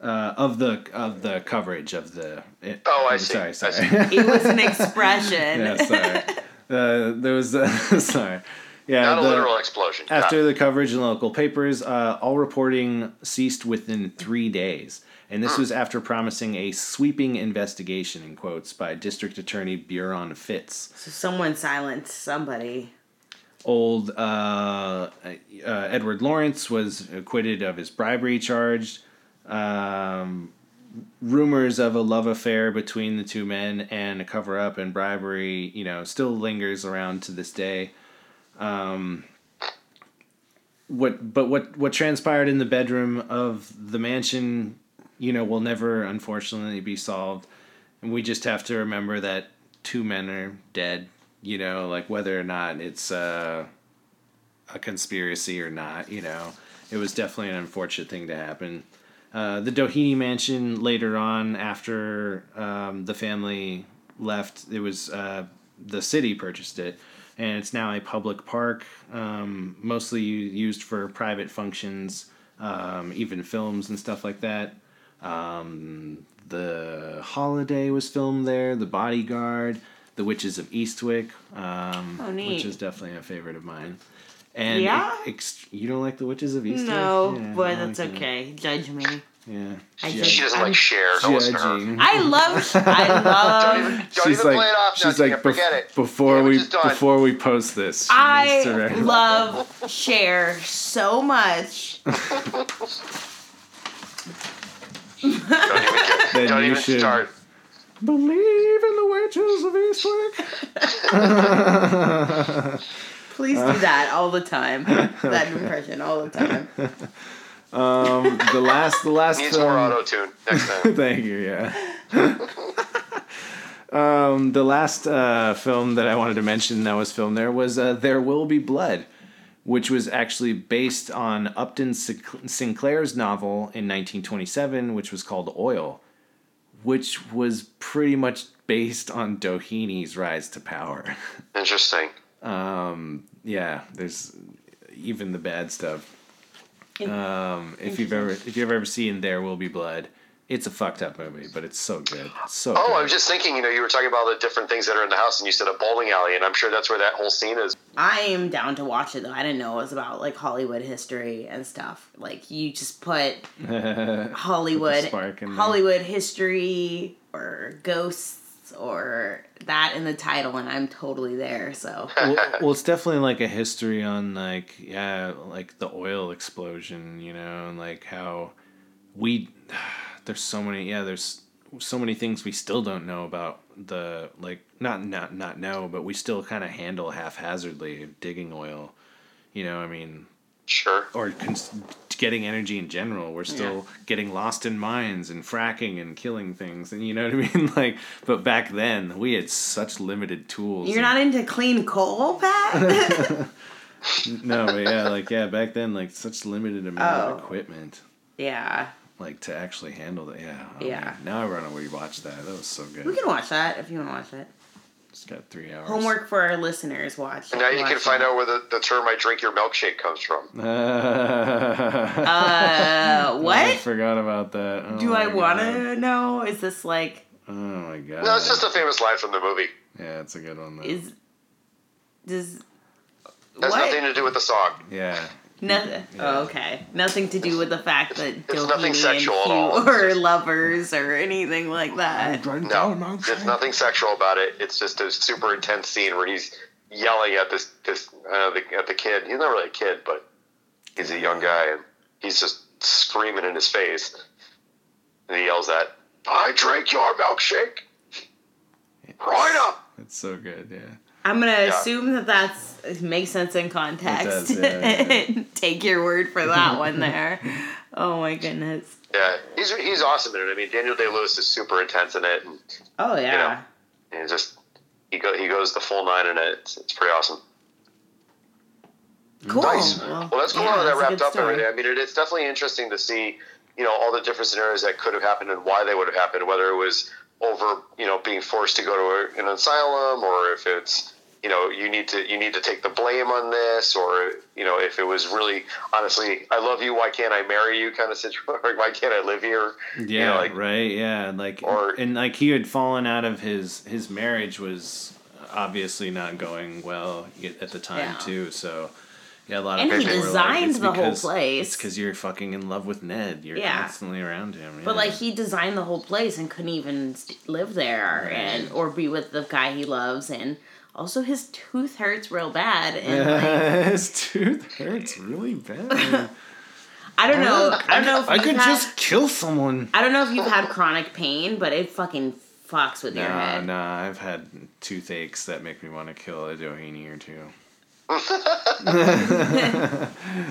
uh, of the of the coverage of the. It, Oh, I I'm see. Sorry, sorry. see. <laughs> It was an expression. yeah, sorry. <laughs> Uh, there was uh, <laughs> sorry. Yeah, Not a the- literal explosion. After it. the coverage in local papers, uh, all reporting ceased within three days. And this was after promising a sweeping investigation, in quotes, by District Attorney Buron Fitts. So someone silenced somebody. Old uh, uh, Edward Laurence was acquitted of his bribery charge. Um, rumors of a love affair between the two men and a cover up and bribery, you know, still lingers around to this day. Um, what but what what transpired in the bedroom of the mansion, you know, will never unfortunately be solved. And we just have to remember that two men are dead, you know, like whether or not it's uh, a conspiracy or not, you know. It was definitely an unfortunate thing to happen. Uh, the Doheny mansion later on, after um, the family left, it was uh, the city purchased it, and it's now a public park, um, mostly used for private functions, um, even films and stuff like that. Um, the Holiday was filmed there. The Bodyguard, The Witches of Eastwick, um, Oh, neat. which is definitely a favorite of mine. And Yeah? ex- you don't like The Witches of Eastwick? No, Yeah, but that's like it. okay. Judge me. Yeah. I Judge- She doesn't like Cher. Don't listen to her. judging. I love. I <laughs> Don't love. even, don't she's even like, play it off she's like, Tina, forget bef- it. before Damage we before we post this. she needs to I love Cher so much. <laughs> Don't even, get, don't even should- start. Believe in the witches of Eastwick. <laughs> Please do that all the time. <laughs> That impression all the time. <laughs> um, the last, the last Needs film. more auto tune next time. Thank you. Yeah. um, the last uh, film that I wanted to mention that was filmed there was uh, "There Will Be Blood," which was actually based on Upton Sinclair's novel in 1927, which was called Oil, which was pretty much based on Doheny's rise to power. <laughs> Interesting. Um, yeah, there's even the bad stuff. Um, if you've ever if you've ever seen There Will Be Blood, it's a fucked up movie, but it's so good. It's so Oh, good. I was just thinking, you know, you were talking about the different things that are in the house, and you said a bowling alley, and I'm sure that's where that whole scene is. I am down to watch it though. I didn't know it was about like Hollywood history and stuff. Like you just put <laughs> Hollywood spark in there. Hollywood history or ghosts or that in the title, and I'm totally there. So <laughs> well, well, it's definitely like a history on like yeah, like the oil explosion, you know, and like how we there's so many yeah, there's so many things we still don't know about the like not not not know, but we still kind of handle haphazardly digging oil. You know, I mean, Sure. or cons- getting energy in general. We're still Yeah. getting lost in mines and fracking and killing things, and you know what I <laughs> mean. Like, but back then we had such limited tools. you're and- not into clean coal, Pat? <laughs> <laughs> No, but yeah, like yeah, back then like such limited amount Oh. of equipment, yeah, like to actually handle that. Yeah. Yeah. man. Now I run to rewatch that. That was so good. we can watch that if you want to watch it. It's got three hours. Homework for our listeners. Watch. And now you watch can find that. out where the, the term "I drink your milkshake" comes from. <laughs> Uh, I what? forgot about that. Oh Do I want to know? Is this like Oh my god. No, it's just a famous line from the movie. Yeah, it's a good one though. is does Has what? nothing to do with the song. yeah. Nothing. Oh, okay. Nothing to do with the fact that It's nothing Doheny sexual at and all. Hugh are <laughs> lovers or anything like that. No, there's nothing sexual about it. It's just a super intense scene where he's yelling at this this uh, the, at the kid. He's not really a kid, but he's a young guy, and he's just screaming in his face. And he yells at, "I drank your milkshake, right up." It's so good. Yeah. I'm gonna Yeah. assume that that's it makes sense in context. does, yeah, yeah. <laughs> Take your word for that one there. <laughs> Oh my goodness. Yeah, he's he's awesome in it. I mean, Daniel Day Lewis is super intense in it, and, Oh yeah. you and just he go he goes the full nine in it. It's, it's pretty awesome. Cool. Nice. Well, that's cool yeah, how that wrapped up story. everything. I mean, it, it's definitely interesting to see, you know, all the different scenarios that could have happened and why they would have happened. Whether it was over, you know, being forced to go to a, an asylum, or if it's, you know, you need to you need to take the blame on this, or you know, if it was really honestly, I love you, why can't I marry you, kind of situation. <laughs> Why can't I live here? Yeah, You know, like, right. Yeah, like Or- and like he had fallen out of his his marriage was obviously not going well at the time Yeah. too. So yeah, a lot of And he people were like, designed "It's the whole because- place." It's because you're fucking in love with Ned. You're Yeah. constantly around him. But like he designed the whole place and couldn't even live there Right. and or be with the guy he loves and also his tooth hurts real bad and like, <laughs> his tooth hurts really bad. <laughs> I don't know I don't know if I could had, just kill someone. I don't know if you've had chronic pain but it fucking fucks with your Nah, head. nah. I've had toothaches that make me want to kill a doheny or two. <laughs>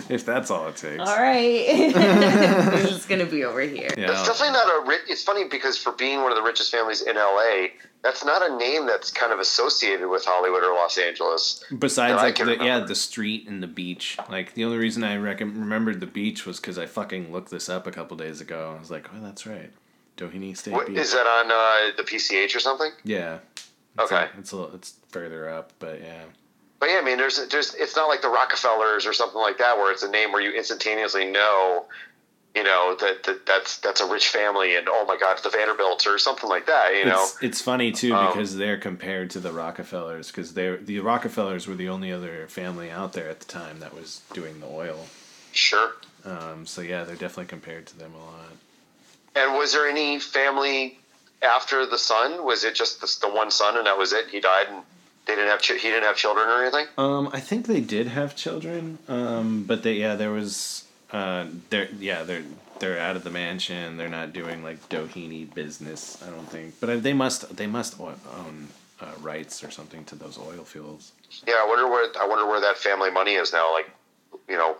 if that's all it takes. All right, <laughs> this is gonna be over here. Yeah. It's definitely not a. ri- It's funny because for being one of the richest families in LA, that's not a name that's kind of associated with Hollywood or Los Angeles. Besides, like can the yeah, the street and the beach. Like the only reason I rec- remembered the beach was because I fucking looked this up a couple days ago. I was like, oh, that's right, Doheny State What, Beach. is that on uh, the PCH or something? yeah. It's Okay. a- it's a little, it's further up, but yeah. But yeah, I mean, there's there's it's not like the Rockefellers or something like that where it's a name where you instantaneously know, you know that, that that's that's a rich family and oh my god, the Vanderbilts or something like that. You know, It's it's funny too Um, because they're compared to the Rockefellers because they the Rockefellers were the only other family out there at the time that was doing the oil. sure. Um, so yeah, they're definitely compared to them a lot. And was there any family after the son? Was it just the, the one son and that was it? He died and they didn't have ch- he didn't have children or anything. Um, I think they did have children. Um, but they yeah, there was uh, they're yeah they're they're out of the mansion. They're not doing like Doheny business. I don't think, but they must they must own uh, rights or something to those oil fields. Yeah, I wonder where I wonder where that family money is now. Like, you know,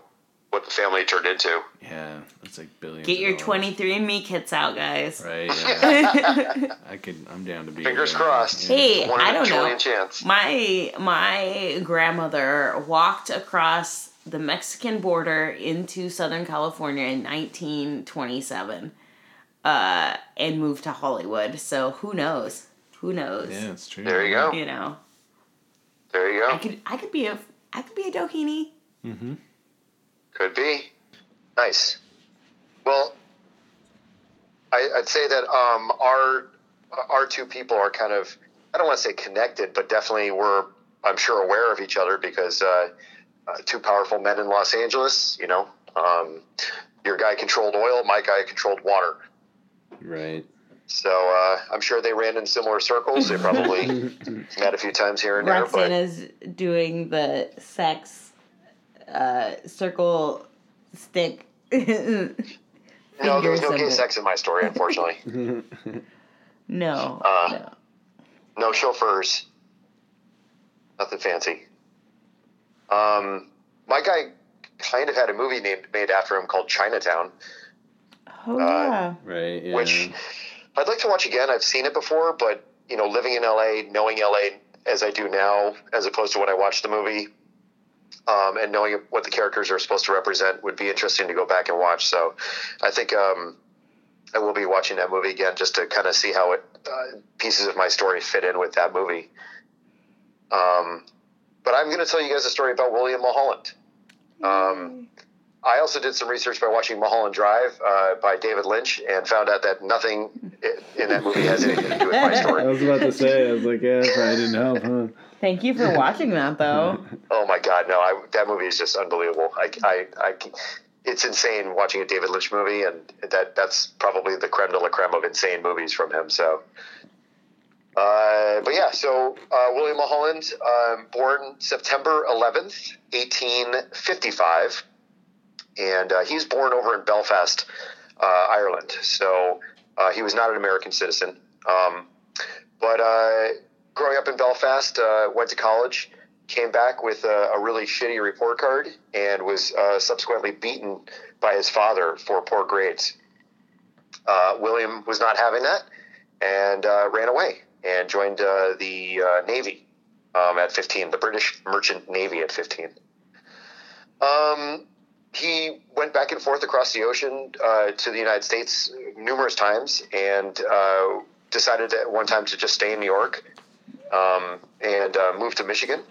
what the family turned into. Yeah, it's like billions. Get your twenty three and Me kits out, guys. Right. <laughs> Yeah. I could. I'm down to be. Fingers there. crossed. Yeah. Hey, One in I a don't know. chance. My my grandmother walked across the Mexican border into Southern California in 1927 uh, and moved to Hollywood. So who knows? Who knows? Yeah, it's true. There you go. You know, There you go. I go. could I could be a I could be a Doheny. Mm-hmm. Could be. Nice. Well, I, I'd say that um, our our two people are kind of I don't want to say connected, but definitely we're I'm sure aware of each other because uh, uh, two powerful men in Los Angeles. You know, um, your guy controlled oil, my guy controlled water. Right. So uh, I'm sure they ran in similar circles. They probably <laughs> met a few times here and there. But Roxana's doing the sex uh, circle stick. <laughs> no, there was no gay sex in my story, unfortunately. <laughs> No. Uh, no. no chauffeurs. Nothing fancy. Um, my guy kind of had a movie named made after him called Chinatown, Oh uh, yeah. Right. Yeah. which I'd like to watch again. I've seen it before, but you know, living in LA, knowing LA as I do now, as opposed to when I watched the movie, um, and knowing what the characters are supposed to represent, would be interesting to go back and watch. So, I think um, I will be watching that movie again just to kind of see how it uh, pieces of my story fit in with that movie. Um, but I'm going to tell you guys a story about William Mulholland. Um, I also did some research by watching Mulholland Drive uh, by David Lynch and found out that nothing in that movie has anything to do with my <laughs> story. I was about to say. I was like, yeah, that probably didn't help, huh? Thank you for watching that though. <laughs> Oh my God, no! I, that movie is just unbelievable. I, I, I, it's insane watching a David Lynch movie, and that that's probably the creme de la creme of insane movies from him. So, uh, but yeah, so uh, William Mulholland, um, born September eleventh, eighteen fifty-five, and uh, he was born over in Belfast, uh, Ireland. So uh, he was not an American citizen, um, but uh, growing up in Belfast, uh, went to college came back with a, a really shitty report card and was uh, subsequently beaten by his father for poor grades. Uh, William was not having that and uh, ran away and joined uh, the uh, Navy um, at 15, the British Merchant Navy at 15. Um, he went back and forth across the ocean to the United States numerous times and decided at one time to just stay in New York um, and uh, moved to Michigan.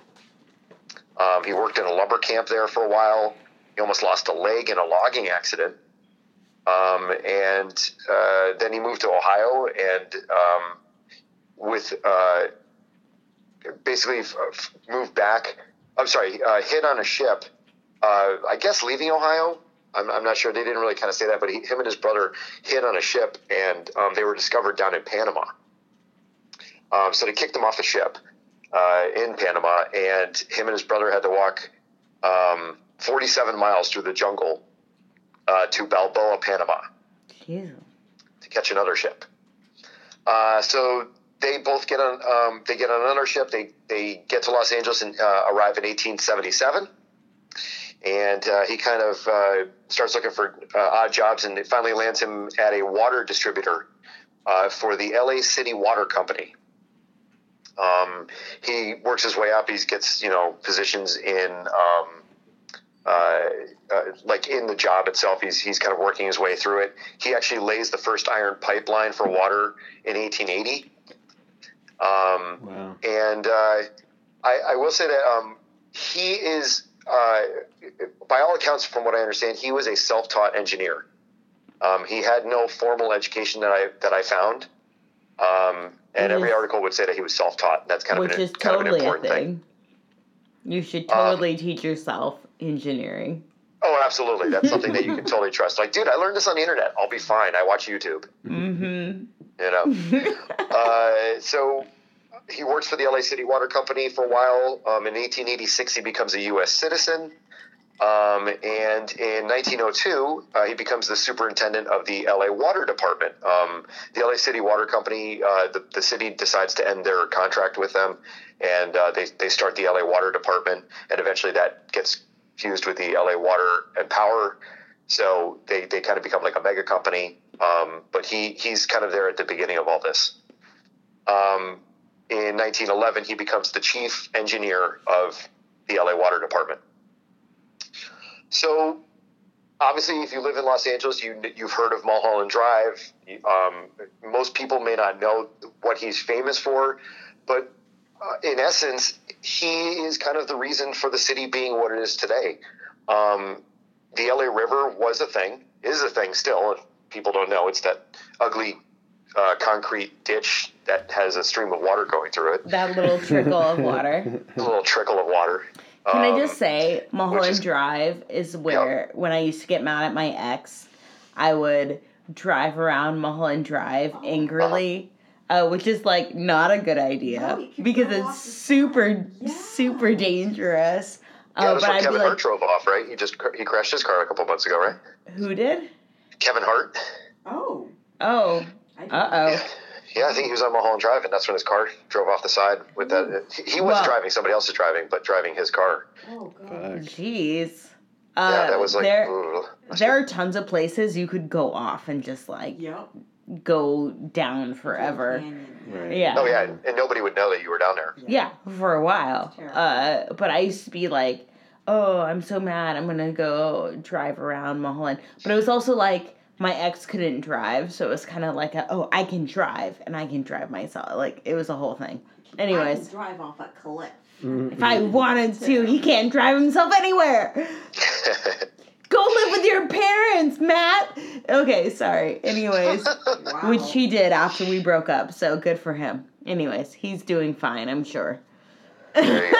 Um, he worked in a lumber camp there for a while. He almost lost a leg in a logging accident. Um, and uh, then he moved to Ohio and um, with uh, basically f- moved back. I'm sorry, uh, hit on a ship. Uh, I guess leaving Ohio. I'm, I'm not sure. They didn't really kind of say that, but he, him and his brother hit on a ship, and um, they were discovered down in Panama. Um, so they kicked him off the ship uh, in Panama, and him and his brother had to walk um, 47 miles through the jungle uh, to Balboa, Panama, Jeez. to catch another ship. Uh, so they both get on. Um, they get on another ship. They they get to Los Angeles and uh, arrive in 1877. And uh, he kind of uh, starts looking for uh, odd jobs, and it finally lands him at a water distributor uh, for the LA City Water Company. Um, he works his way up. He gets you know positions in um, uh, uh, like in the job itself. He's he's kind of working his way through it. He actually lays the first iron pipeline for water in 1880. Um, Wow. and uh, I, I will say that um, he is, uh, by all accounts, from what I understand, he was a self-taught engineer. Um, he had no formal education that I that I found, um, and Which every is- article would say that he was self-taught. And that's kind of Which an, is kind of an totally a important thing. thing. You should Um, totally teach yourself engineering. Oh, absolutely. That's something that you can <laughs> totally trust. Like, dude, I learned this on the internet. I'll be fine. I watch YouTube. Mm-hmm. You know. <laughs> uh, so he works for the LA City Water Company for a while. Um, in 1886, he becomes a U.S. citizen. Um, and in 1902, uh, he becomes the superintendent of the LA Water Department. Um, the LA City Water Company, uh, the, the city decides to end their contract with them, and uh, they, they start the LA Water Department, and eventually that gets fused with the LA Water and Power. So they, they kind of become like a mega company. Um, but he, he's kind of there at the beginning of all this. Um, in 1911, he becomes the chief engineer of the LA Water Department. So, obviously, if you live in Los Angeles, you you've heard of Mulholland Drive. Um, most people may not know what he's famous for, but uh, in essence, he is kind of the reason for the city being what it is today. Um, the LA River was a thing, is a thing still. If people don't know, it's that ugly uh, concrete ditch that has a stream of water going through it, That little trickle of water. <laughs> a little trickle of water. Can I Um, just say, Mulholland is- Drive is where when I used to get mad at my ex, I would drive around Mulholland Drive angrily, uh, which is like not a good idea No, because it's super, Yeah. super dangerous. Yeah, Uh, that's but what I'd be Kevin like, Hart drove off, right? He just he crashed his car a couple months ago, right? who did? Kevin Hart. Oh. Oh, uh oh. Yeah. Yeah, I think he was on Mulholland Drive, and that's when his car drove off the side with that. He he wasn't Well- driving; somebody else was driving, but driving his car. Oh, God. Fuck. Jeez. Uh, yeah, that was like. there. There are tons of places you could go off and just like Yep. go down forever. Right. Yeah. Oh yeah, and and nobody would know that you were down there. Yeah, for a while. Uh, but I used to be like, oh, I'm so mad. I'm gonna go drive around Mulholland. But it was also like my ex couldn't drive, so it was kind of like, a, oh, I can drive and I can drive myself. Like it was a whole thing. I Anyways, can drive off a cliff. Mm-hmm. if I wanted to, he can't drive himself anywhere. <laughs> Go live with your parents, Matt. Okay, sorry. Anyways, <laughs> Wow. which he did after we broke up, so good for him. Anyways, he's doing fine, I'm sure. There you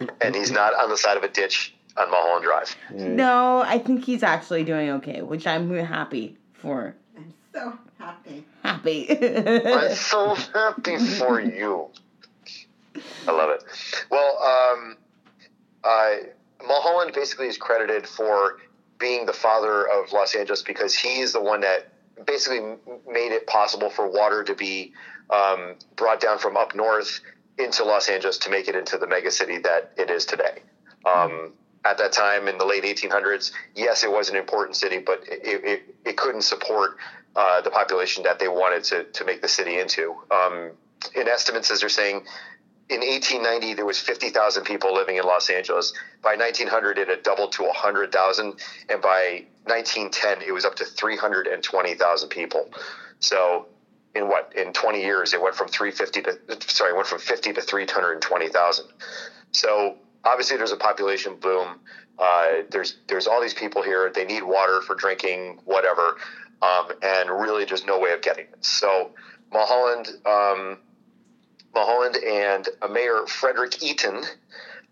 go. and he's not on the side of a ditch on Mulholland Drive. Right. No, I think he's actually doing okay, which I'm happy for. I'm so happy. Happy. I'm <laughs> so happy for you. I love it. Well, um, uh, Mulholland basically is credited for being the father of Los Angeles because he's the one that basically made it possible for water to be um, brought down from up north into Los Angeles to make it into the mega city that it is today. Um, at that time in the late 1800s, yes, it was an important city, but it, it, it couldn't support uh, the population that they wanted to, to make the city into. Um, in estimates, as they're saying, in 1890 there was 50,000 people living in Los Angeles. By 1900 it had doubled to 100,000 and by 1910 it was up to 320,000 people. So in what in 20 years it went from 350 to sorry, went from 50 to 320,000. So obviously there's a population boom. Uh, there's there's all these people here. They need water for drinking, whatever, um, and really there's no way of getting it. So Mulholland, um, Mulholland, and a mayor Frederick Eaton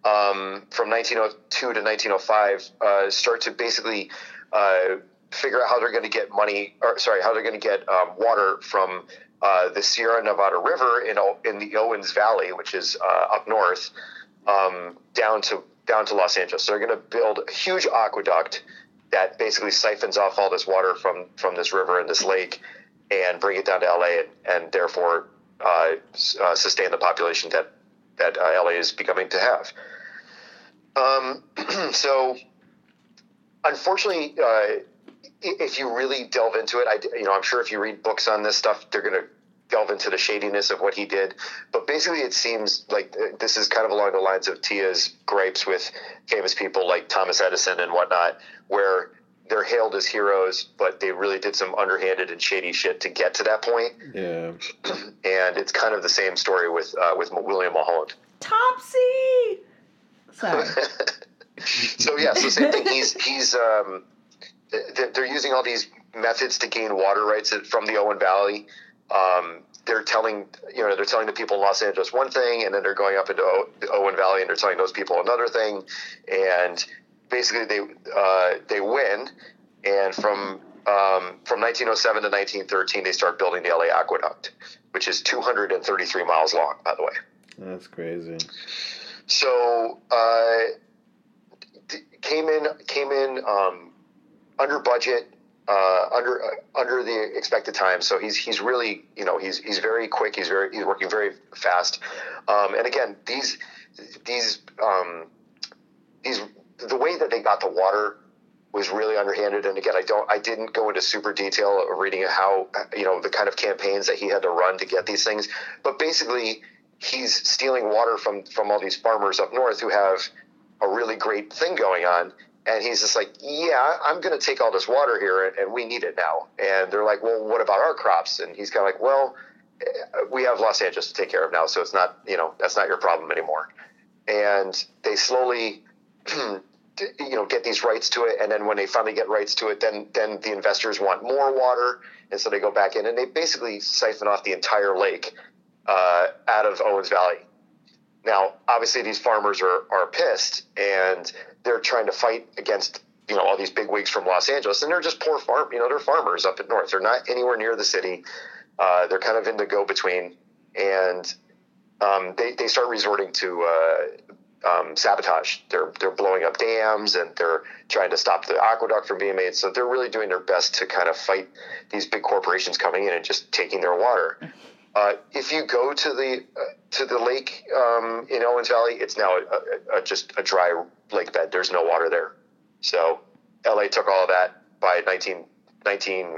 um, from 1902 to 1905 uh, start to basically uh, figure out how they're going to get money, or sorry, how they're going to get um, water from uh, the Sierra Nevada River in in the Owens Valley, which is uh, up north, um, down to down to Los Angeles. So they're going to build a huge aqueduct that basically siphons off all this water from from this river and this lake, and bring it down to LA, and, and therefore uh, uh, sustain the population that that uh, LA is becoming to have. Um, <clears throat> so, unfortunately, uh, if you really delve into it, I, you know, I'm sure if you read books on this stuff, they're going to delve into the shadiness of what he did. But basically, it seems like uh, this is kind of along the lines of Tia's gripes with famous people like Thomas Edison and whatnot, where they're hailed as heroes, but they really did some underhanded and shady shit to get to that point. Yeah. <clears throat> And it's kind of the same story with uh, with William Mulholland. Topsy! Sorry. <laughs> so yeah, so same thing. He's he's um, they're, they're using all these methods to gain water rights from the Owen Valley. Um, they're telling you know they're telling the people in Los Angeles one thing, and then they're going up into o- the Owen Valley and they're telling those people another thing, and basically they uh, they win. And from um, from 1907 to 1913, they start building the LA Aqueduct, which is 233 miles long, by the way. That's crazy. So uh, d- came in came in um, under budget, uh, under uh, under the expected time. So he's he's really you know he's he's very quick. He's very he's working very fast. Um, and again, these these um, these the way that they got the water was really underhanded. And again, I don't I didn't go into super detail of reading how you know the kind of campaigns that he had to run to get these things. But basically, he's stealing water from from all these farmers up north who have a really great thing going on and he's just like yeah i'm going to take all this water here and, we need it now. And they're like well what about our crops? And he's kind of like well eh, we have los angeles to take care of now so it's not you know that's not your problem anymore. And they slowly <clears throat> you know get these rights to it and then when they finally get rights to it then then the investors want more water and so they go back in and they basically siphon off the entire lake uh, out of Owens Valley. Now, obviously, these farmers are, are pissed and they're trying to fight against you know all these big wigs from Los Angeles, and they're just poor farm. You know, they're farmers up at north. They're not anywhere near the city. Uh, they're kind of in the go between, and um, they they start resorting to. Uh, um, sabotage. They're they're blowing up dams and they're trying to stop the aqueduct from being made. So they're really doing their best to kind of fight these big corporations coming in and just taking their water. Uh, if you go to the uh, to the lake um, in Owens Valley, it's now a, a, a, just a dry lake bed. There's no water there. So LA took all of that by 19, 19, uh,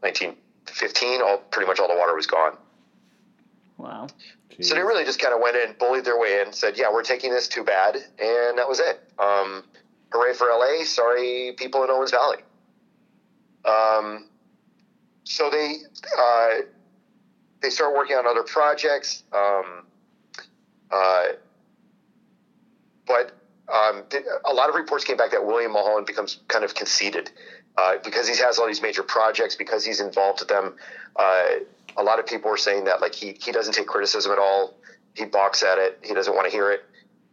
1915. All pretty much all the water was gone. Wow. So they really just kind of went in, bullied their way in, said, "Yeah, we're taking this. Too bad," and that was it. Um, hooray for LA! Sorry, people in Owens Valley. Um, so they uh, they start working on other projects, um, uh, but um, a lot of reports came back that William Mulholland becomes kind of conceited uh, because he has all these major projects, because he's involved with them. Uh, a lot of people were saying that like he he doesn't take criticism at all. He balks at it. He doesn't want to hear it.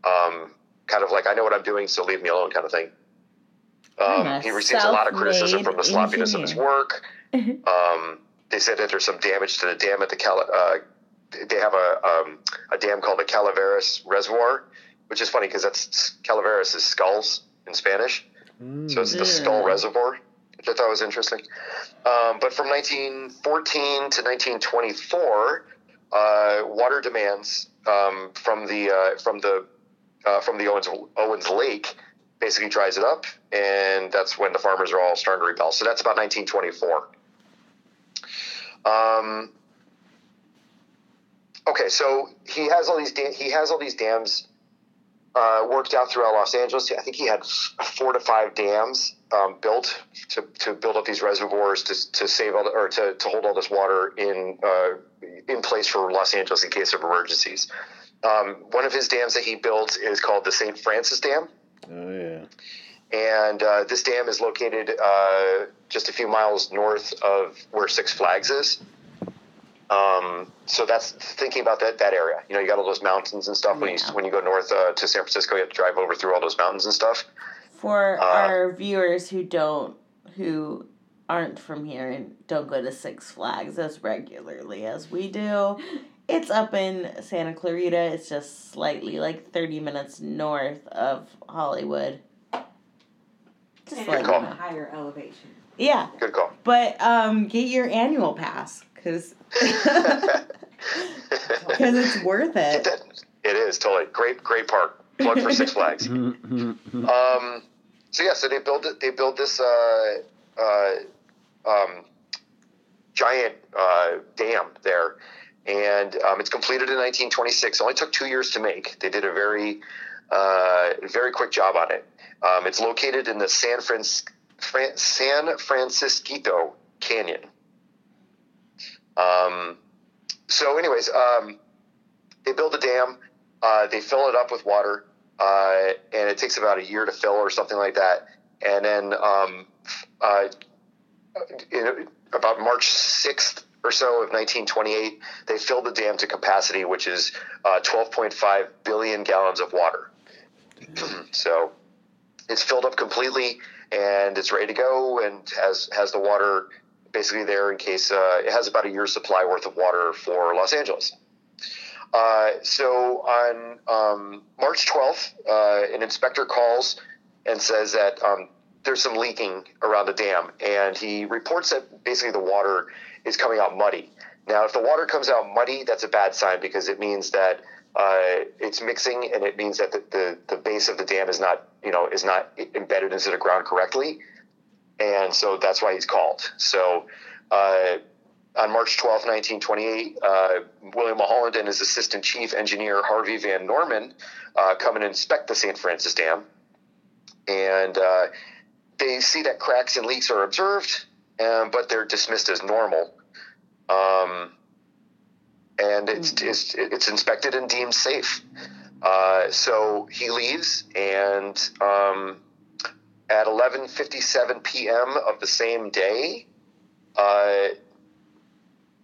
Um, kind of like I know what I'm doing, so leave me alone, kind of thing. Um, he receives a lot of criticism from the sloppiness of his engineer. work. <laughs> they said that there's some damage to the dam at the Cal. Uh, they have a um, a dam called the Calaveras Reservoir, which is funny because that's Calaveras is skulls in Spanish, so it's the Skull Reservoir, which I thought was interesting. Um, but from 1914 to 1924, uh, water demands um, from the uh, from the uh, from the Owens Owens Lake basically dries it up, and that's when the farmers are all starting to rebel. So that's about 1924. Um, okay, so he has all these da- he has all these dams uh, worked out throughout Los Angeles. I think he had four to five dams um, built to, to build up these reservoirs to, to save all the, or to, to hold all this water in uh, in place for Los Angeles in case of emergencies. Um, one of his dams that he built is called the St. Francis Dam. Oh yeah. And uh, this dam is located uh, just a few miles north of where Six Flags is. Um, so that's thinking about that that area. You know, you got all those mountains and stuff. When you when you go north uh, to San Francisco, you have to drive over through all those mountains and stuff. For Uh, our viewers who don't, who aren't from here and don't go to Six Flags as regularly as we do, it's up in Santa Clarita. It's just slightly like 30 minutes north of Hollywood. Just And let it's you on know. a higher elevation. Yeah, Good call. but um, get your annual pass because <laughs> <laughs> it's worth it. That- it is totally great. Great park. Plug for Six Flags. <laughs> Um, so yeah, so they build it. They build this uh, uh, um, giant uh, dam there, and um, it's completed in 1926. It only took two years to make. They did a very, uh, very quick job on it. Um, it's located in the San Francis- Fran- San Francisquito Canyon. Um, so, anyways, um, they build a dam. Uh, they fill it up with water, uh, and it takes about a year to fill or something like that. And then um, uh, in about March 6th or so of 1928, they filled the dam to capacity, which is uh, 12.5 billion gallons of water. <clears throat> so it's filled up completely and it's ready to go and has has the water basically there in case uh, it has about a year's supply worth of water for Los Angeles. Uh, so on um, March 12th, uh, an inspector calls and says that um, there's some leaking around the dam, and he reports that basically the water is coming out muddy. Now, if the water comes out muddy, that's a bad sign because it means that uh, it's mixing, and it means that the, the, the base of the dam is not, you know, is not embedded into the ground correctly, and so that's why he's called. So. Uh, on March 12, 1928, uh, William Mulholland and his assistant chief engineer Harvey Van Norman uh, come and inspect the St. Francis Dam. And uh, they see that cracks and leaks are observed, um, but they're dismissed as normal. Um, and it's, it's, it's inspected and deemed safe. Uh, so he leaves, and um, at 11:57 p.m. of the same day, uh,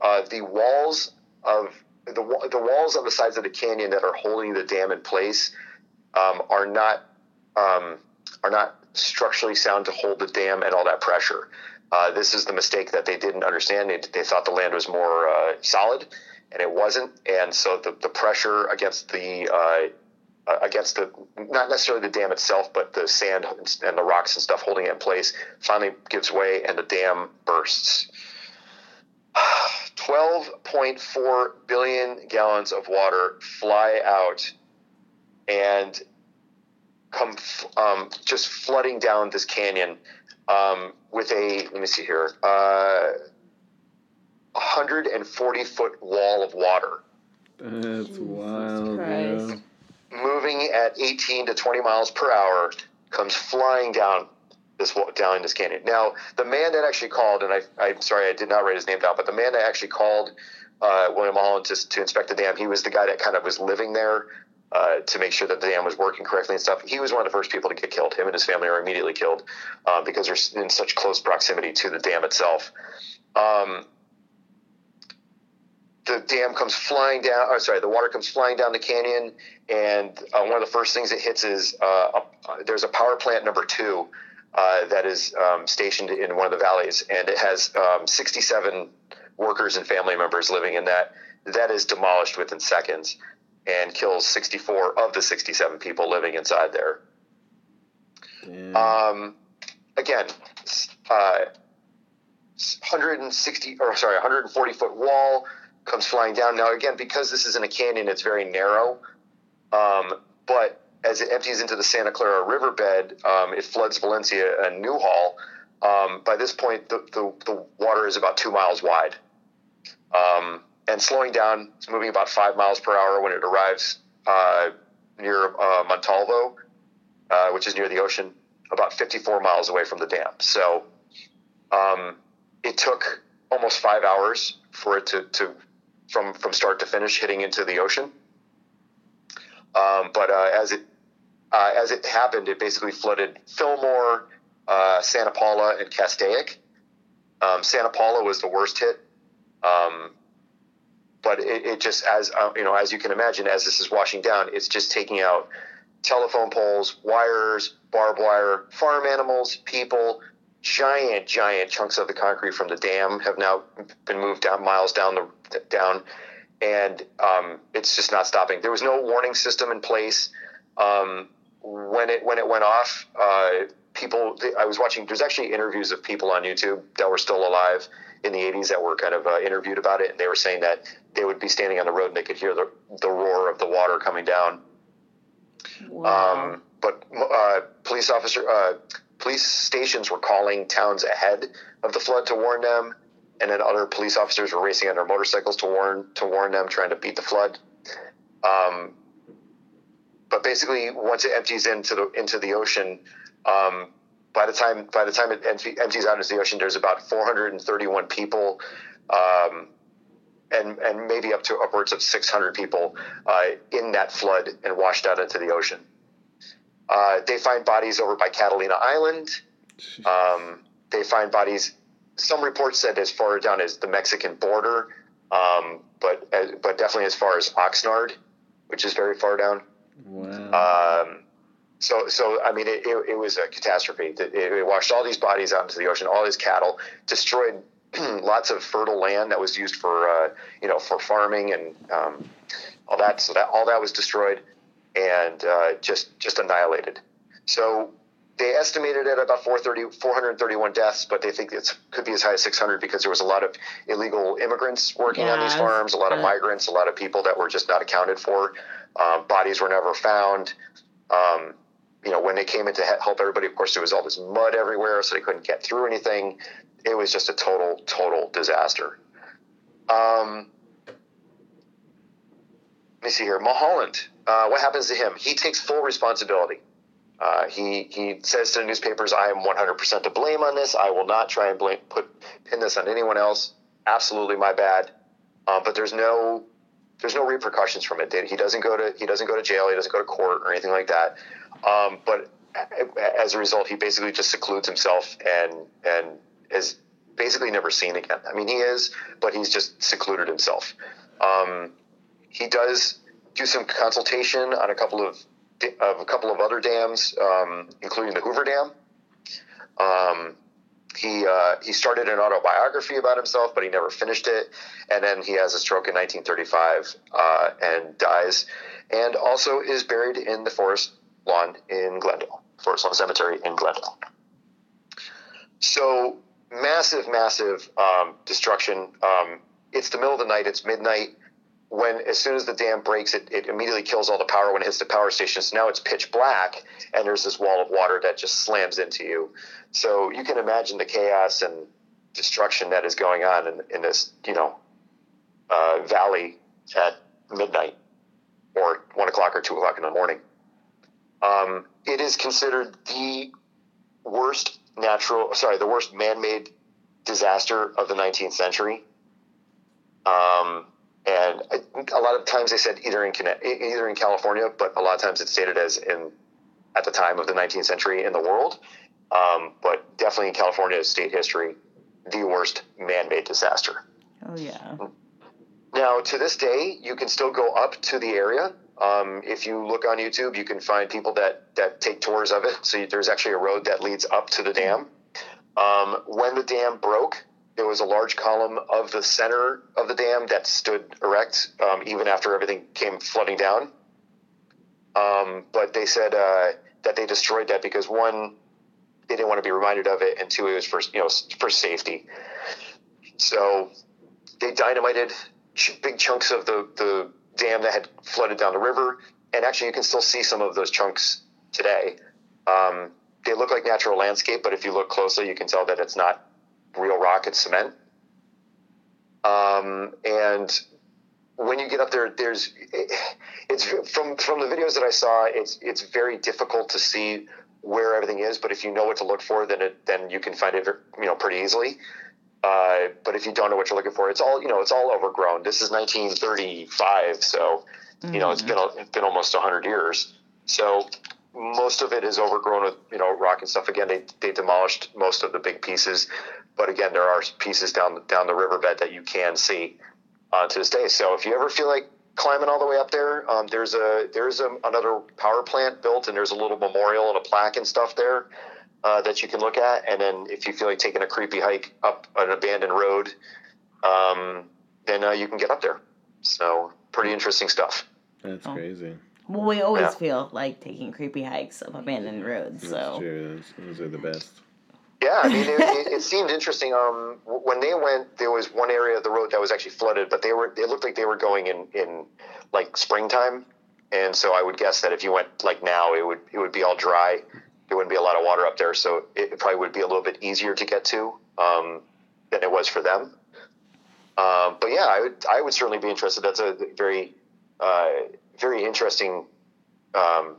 uh, the walls of the the walls on the sides of the canyon that are holding the dam in place um, are not um, are not structurally sound to hold the dam and all that pressure. Uh, this is the mistake that they didn't understand. They, they thought the land was more uh, solid, and it wasn't. And so the, the pressure against the uh, uh, against the not necessarily the dam itself, but the sand and the rocks and stuff holding it in place finally gives way, and the dam bursts. <sighs> 12.4 billion gallons of water fly out and come um, just flooding down this canyon um, with a let me see here uh, 140 foot wall of water That's wild, bro. Christ. moving at 18 to 20 miles per hour comes flying down this wa- down this canyon. Now, the man that actually called, and I, I'm sorry I did not write his name down, but the man that actually called uh, William Mulholland to, to inspect the dam, he was the guy that kind of was living there uh, to make sure that the dam was working correctly and stuff. He was one of the first people to get killed. Him and his family were immediately killed uh, because they're in such close proximity to the dam itself. Um, the dam comes flying down. Or sorry, the water comes flying down the canyon, and uh, one of the first things it hits is uh, a, there's a power plant number two uh, that is um, stationed in one of the valleys, and it has um, 67 workers and family members living in that. That is demolished within seconds, and kills 64 of the 67 people living inside there. Um, again, uh, 160 or sorry, 140 foot wall comes flying down. Now, again, because this is in a canyon, it's very narrow. Um, but as it empties into the Santa Clara riverbed, um, it floods Valencia and Newhall. Um, by this point, the, the, the water is about two miles wide. Um, and slowing down, it's moving about five miles per hour when it arrives uh, near uh, Montalvo, uh, which is near the ocean, about 54 miles away from the dam. So um, it took almost five hours for it to, to from from start to finish hitting into the ocean. Um, but uh, as it uh, as it happened, it basically flooded Fillmore, uh, Santa Paula, and Castaic. Um, Santa Paula was the worst hit. Um, but it, it just as uh, you know as you can imagine as this is washing down it's just taking out telephone poles wires barbed wire farm animals people giant giant chunks of the concrete from the dam have now been moved down miles down the down. And um, it's just not stopping. There was no warning system in place. Um, when it when it went off uh, people i was watching there's actually interviews of people on youtube that were still alive in the 80s that were kind of uh, interviewed about it. And they were saying that they would be standing on the road and they could hear the, the roar of the water coming down. Wow. um, but uh, police officer, uh, police stations were calling towns ahead of the flood to warn them, and then other police officers were racing on their motorcycles to warn to warn them, trying to beat the flood. Um, but basically, once it empties into the into the ocean, um, by the time by the time it empties out into the ocean, there's about 431 people. Um, and, and maybe up to upwards of 600 people uh, in that flood and washed out into the ocean. Uh, they find bodies over by Catalina Island. Um, they find bodies. Some reports said as far down as the Mexican border, um, but uh, but definitely as far as Oxnard, which is very far down. wow. Um, so so I mean, it, it, it was a catastrophe. It, it washed all these bodies out into the ocean, all these cattle, destroyed <clears throat> lots of fertile land that was used for uh, you know for farming and um, all that. So that all that was destroyed and uh, just just annihilated. So they estimated at about 430, 431 deaths, but they think it could be as high as 600 because there was a lot of illegal immigrants working on these farms, a lot of migrants, a lot of people that were just not accounted for. Um, bodies were never found. Um, you know, when they came in to help everybody, of course, there was all this mud everywhere, so they couldn't get through anything. It was just a total, total disaster. Um, let me see here. Mulholland, uh, what happens to him? He takes full responsibility. Uh, he he says to the newspapers, "I am 100% to blame on this. I will not try and blame put pin this on anyone else. Absolutely my bad." Uh, but there's no there's no repercussions from it. He doesn't go to he doesn't go to jail. He doesn't go to court or anything like that. Um, but as a result, he basically just secludes himself and and is basically never seen again. I mean, he is, but he's just secluded himself. Um, he does do some consultation on a couple of of a couple of other dams, um, including the Hoover Dam, Um, he uh, he started an autobiography about himself, but he never finished it. And then he has a stroke in 1935 uh, and dies, and also is buried in the Forest Lawn in Glendale, Forest Lawn Cemetery in Glendale. So massive, massive um, destruction. Um, it's the middle of the night. It's midnight. When as soon as the dam breaks, it, it immediately kills all the power when it hits the power stations. Now it's pitch black, and there's this wall of water that just slams into you. So you can imagine the chaos and destruction that is going on in, in this, you know, uh, valley at midnight or one o'clock or two o'clock in the morning. Um, it is considered the worst natural, sorry, the worst man-made disaster of the 19th century. Um, and a lot of times they said either in either in California, but a lot of times it's stated as in at the time of the 19th century in the world. Um, but definitely in California, state history, the worst man-made disaster. Oh yeah. Now, to this day, you can still go up to the area. Um, if you look on YouTube, you can find people that, that take tours of it. So there's actually a road that leads up to the dam. Um, when the dam broke, there was a large column of the center of the dam that stood erect, um, even after everything came flooding down. Um, but they said uh, that they destroyed that because one, they didn't want to be reminded of it, and two, it was for you know for safety. So they dynamited ch- big chunks of the, the dam that had flooded down the river. And actually, you can still see some of those chunks today. Um, they look like natural landscape, but if you look closely, you can tell that it's not real rock, it's cement. Um, and when you get up there, there's it's from from the videos that I saw, it's it's very difficult to see where everything is. But if you know what to look for, then it then you can find it you know pretty easily. Uh, but if you don't know what you're looking for, it's all you know. It's all overgrown. This is 1935, so you know it's been it's been almost 100 years. So most of it is overgrown with you know rock and stuff. Again, they they demolished most of the big pieces, but again, there are pieces down down the riverbed that you can see uh, to this day. So if you ever feel like climbing all the way up there, um, there's a there's a, another power plant built, and there's a little memorial and a plaque and stuff there uh, that you can look at. And then if you feel like taking a creepy hike up an abandoned road, um, then uh, you can get up there. So pretty interesting stuff. That's Oh. crazy. Well, we always Yeah. feel like taking creepy hikes up abandoned roads. That's So true. Those, those are the best. Yeah, I mean, it, it, <laughs> it seemed interesting. Um, when they went, there was one area of the road that was actually flooded, but they were it looked like they were going in in like springtime, and so I would guess that if you went like now, it would it would be all dry. There wouldn't be a lot of water up there, so it, it probably would be a little bit easier to get to um, than it was for them. Um, but yeah, I would I would certainly be interested. That's a very uh, very interesting. Um,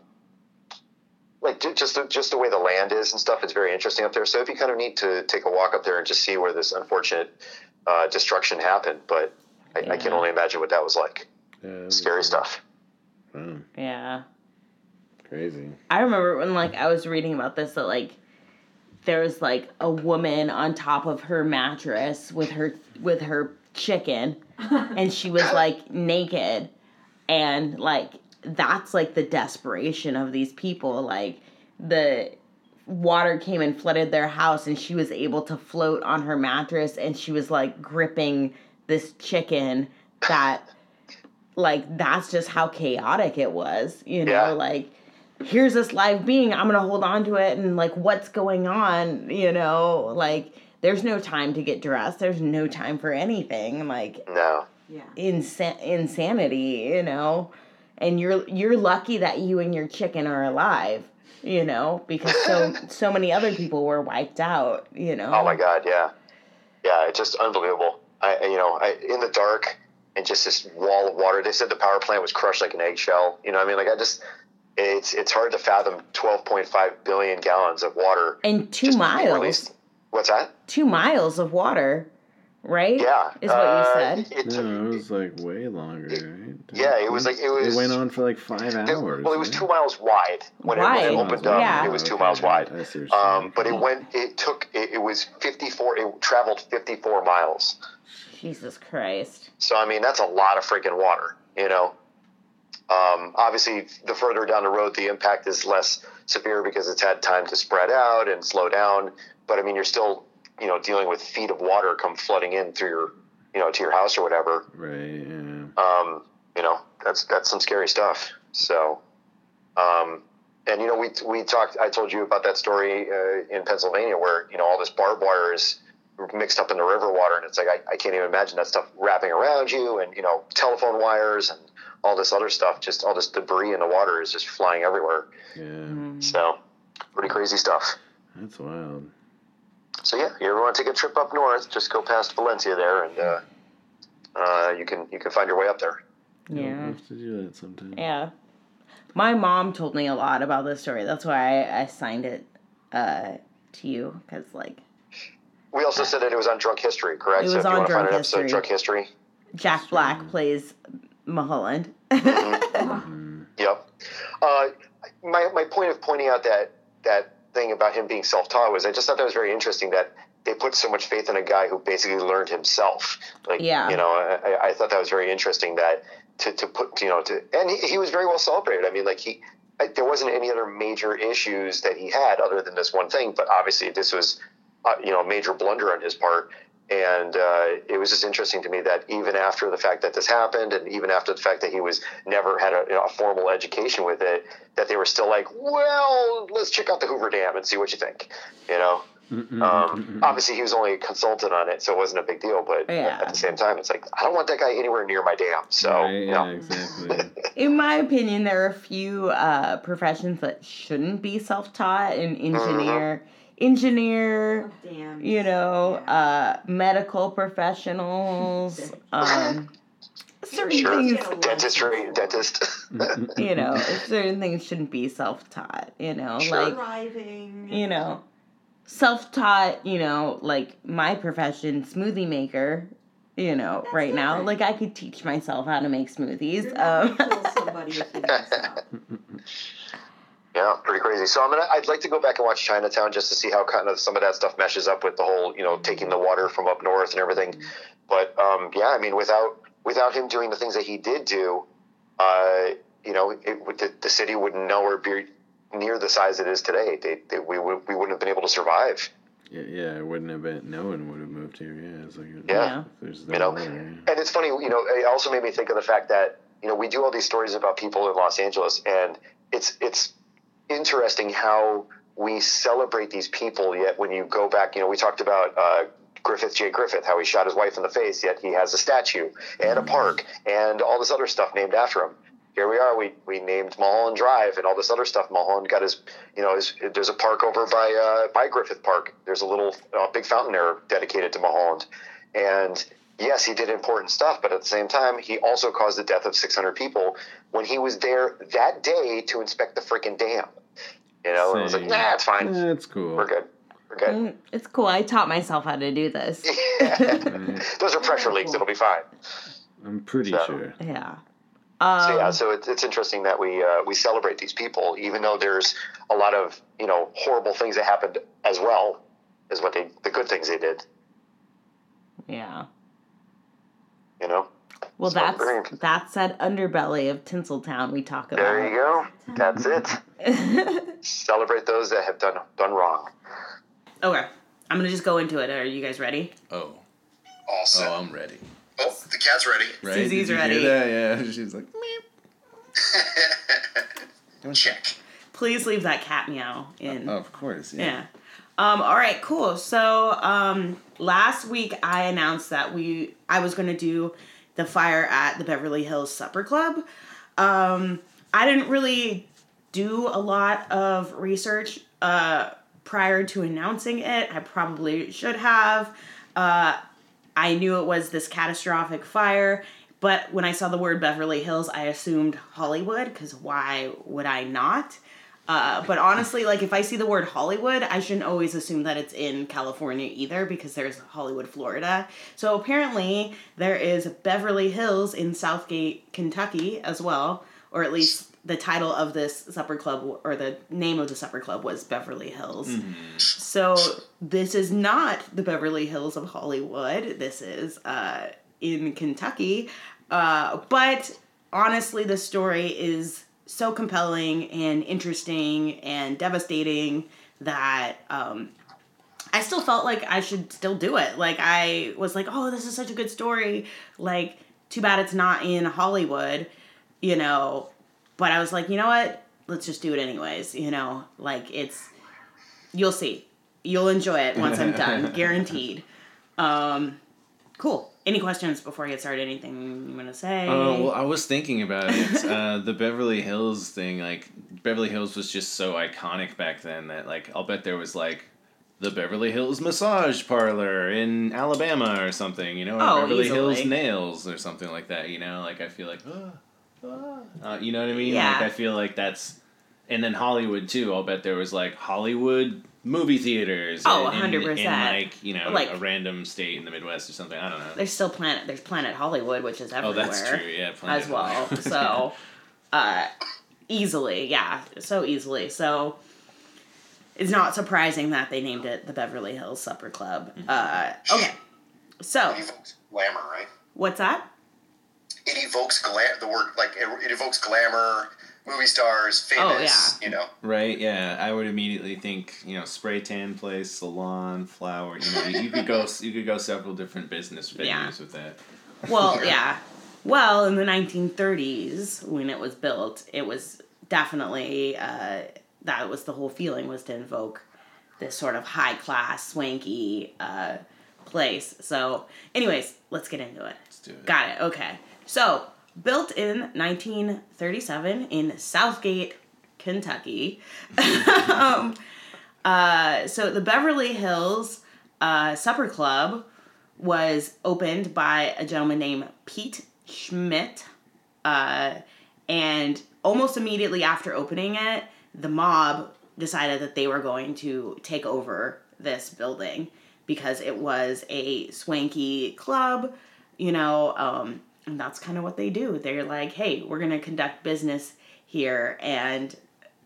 like just the, just the way the land is and stuff. It's very interesting up there. So it'd be kind of neat to take a walk up there and just see where this unfortunate uh, destruction happened. But I, I can only imagine what that was like. Yeah, Scary cool. stuff. Wow, yeah. crazy. I remember when like I was reading about this that like there was like a woman on top of her mattress with her with her chicken and she was like naked and like that's like the desperation of these people. Like the water came and flooded their house and she was able to float on her mattress and she was like gripping this chicken that like that's just how chaotic it was you know? Yeah. like here's this live being. I'm gonna hold on to it and like what's going on you know? Like there's no time to get dressed. There's no time for anything. Like No. Yeah. insa- insanity you know and you're you're lucky that you and your chicken are alive you know because so <laughs> so many other people were wiped out you know Oh my God. Yeah. Yeah. It's just unbelievable. I, you know, I, in the dark and just this wall of water. They said the power plant was crushed like an eggshell. You know, what I mean, like I just, it's it's hard to fathom 12.5 billion gallons of water. and two miles released. What's that? two miles of water right Yeah. is what uh, you said It took, No, it was like way longer, right? yeah, it was like it was. It went on for like five It- hours. well, it was right? two miles wide when, it, when Wide. it opened up. Yeah. It was two Okay, miles wide. I see what Um, but it went. It took. It, it was fifty four. It traveled fifty four miles. jesus christ So I mean, that's a lot of freaking water. You know. Um, obviously, the further down the road, the impact is less severe because it's had time to spread out and slow down. But I mean, you're still, you know, dealing with feet of water come flooding in through your, you know, to your house or whatever. Right. Yeah. Um, you know, that's that's some scary stuff. So, um, and you know, we we talked. I told you about that story uh, in Pennsylvania where you know all this barbed wire is mixed up in the river water, and it's like I, I can't even imagine that stuff wrapping around you, and you know, telephone wires and all this other stuff. Just all this debris in the water is just flying everywhere. Yeah. So, pretty crazy stuff. That's wild. So yeah, you ever want to take a trip up north? Just go past Valencia there, and uh, uh, you can you can find your way up there. We'll Yeah. have to do that sometime. Yeah. My mom told me a lot about this story. That's why I, I signed it uh, to you because, like, We also said that it was on Drunk History, correct? It so was if you on want to find Drunk an episode History. Drunk History, Jack Black plays Mulholland. <laughs> Yep. Uh, my my point of pointing out that that thing about him being self taught was I just thought that was very interesting that they put so much faith in a guy who basically learned himself. Like, Yeah. you know, I, I thought that was very interesting that to, to put, you know, to, and he, he was very well celebrated. I mean, like he, I, there wasn't any other major issues that he had other than this one thing, but obviously this was, uh, you know, a major blunder on his part. And uh, it was just interesting to me that even after the fact that this happened, and even after the fact that he was never had a, you know, a formal education with it, that they were still like, well, let's check out the Hoover Dam and see what you think. You know, um, obviously he was only a consultant on it, so it wasn't a big deal. But Yeah. at the same time, it's like I don't want that guy anywhere near my dam. So Right, you yeah, exactly. <laughs> In my opinion, there are a few uh, professions that shouldn't be self taught. An engineer, engineer, Oh, damn. you know, Yeah. uh, medical professionals, <laughs> um, certain sure, things, dentistry, dentist. <laughs> you know, <laughs> certain things shouldn't be self taught, you know, Sure. like, driving. you know, self taught, you know, like my profession, smoothie maker, you know, That's right now, different. like I could teach myself how to make smoothies. You're not Um, Yeah, pretty crazy. So I'm gonna. I'd like to go back and watch Chinatown just to see how kind of some of that stuff meshes up with the whole, you know, taking the water from up north and everything. But um, yeah, I mean, without without him doing the things that he did do, uh, you know, it, the, the city would nowhere be near the size it is today. They, they, we would we wouldn't have been able to survive. yeah, yeah, it wouldn't have been. No one would have moved here. Yeah, it's like Yeah. if there's no You know, water, yeah. And it's funny, you know, it also made me think of the fact that you know we do all these stories about people in Los Angeles, and it's it's interesting how we celebrate these people. Yet when you go back, you know, we talked about uh, Griffith J. Griffith, how he shot his wife in the face. Yet he has a statue and a park and all this other stuff named after him. Here we are. We, we named Mulholland Drive and all this other stuff. Mulholland got his, you know, his, there's a park over by uh, by Griffith Park. There's a little uh, big fountain there dedicated to Mulholland. And yes, he did important stuff, but at the same time, he also caused the death of 600 people when he was there that day to inspect the freaking dam. You know, and I was like, Same. nah, it's fine. That's cool. We're good. We're good. Mm, It's cool. I taught myself how to do this. <laughs> Right. Those are pressure leaks. It'll be fine. I'm pretty So- sure. yeah. Um, So yeah, so it's, it's interesting that we uh, we celebrate these people, even though there's a lot of you know horrible things that happened as well as what they the good things they did. yeah. You know, Well, So that's great. that's that underbelly of Tinseltown we talk about. there you go. That's it. <laughs> Celebrate those that have done done wrong. okay, I'm gonna just go into it. Are you guys ready? Oh, All set. oh, I'm ready. Oh, the cat's ready. Right? Susie's ready. Hear that? Yeah, <laughs> she's like. Meep. <laughs> Check. Please leave that cat meow in. Of course. Yeah. Yeah. Um, all right, cool. So um, last week I announced that we I was gonna do the fire at the Beverly Hills Supper Club. Um, I didn't really do a lot of research uh, prior to announcing it. I probably should have. Uh, I knew it was this catastrophic fire, but when I saw the word Beverly Hills, I assumed Hollywood because why would I not? Uh, but honestly, like if I see the word Hollywood, I shouldn't always assume that it's in California either because there's Hollywood, Florida. So apparently there is Beverly Hills in Southgate, Kentucky as well, or at least the title of this supper club or the name of the supper club was Beverly Hills. So this is not the Beverly Hills of Hollywood. This is uh, in Kentucky. Uh, but honestly, the story is so compelling and interesting and devastating that um, I still felt like I should still do it. Like I was like, oh, this is such a good story. Like, too bad it's not in Hollywood, you know. But I was like, you know what? Let's just do it anyways. You know, like it's you'll see. You'll enjoy it once I'm done, <laughs> guaranteed. Um, cool. Any questions before I get started? Anything you want to say? Oh well, I was thinking about it. <laughs> uh, the Beverly Hills thing, like Beverly Hills was just so iconic back then that like I'll bet there was like the Beverly Hills massage parlor in Alabama or something, you know, or Oh, Beverly Hills nails or something like that. You know, like I feel like, ah, ah. Uh, you know what I mean? Yeah. Like I feel like that's, and then Hollywood too. I'll bet there was like Hollywood movie theaters. Oh, in- in- 100%. In like you know Like- a random state in the Midwest or something. I don't know. there's still planet. There's Planet Hollywood, which is everywhere. Oh, that's true. Yeah, Planet as well. So, <laughs> uh, easily, yeah, so easily. So, it's not surprising that they named it the Beverly Hills Supper Club. Mm-hmm. Uh, okay, so It evokes glamour, right? what's that? It evokes glam. The word like it, it evokes glamour, movie stars, famous. Oh, yeah. You know. Right, yeah, I would immediately think you know spray tan place, salon, flower. You know, you could go you could go several different business venues Yeah. with that. Well, <laughs> yeah. Well, in the 1930s, when it was built, it was definitely uh, that was the whole feeling was to invoke this sort of high class, swanky uh, place. So, anyways, let's get into it. Let's do it. Got it. Okay. So, built in 1937 in Southgate, Kentucky. <laughs> um, uh, so, the Beverly Hills uh, Supper Club was opened by a gentleman named Pete Schmidt. Uh, and almost immediately after opening it, the mob decided that they were going to take over this building because it was a swanky club, you know, um, and that's kind of what they do. They're like, hey, we're going to conduct business here, and,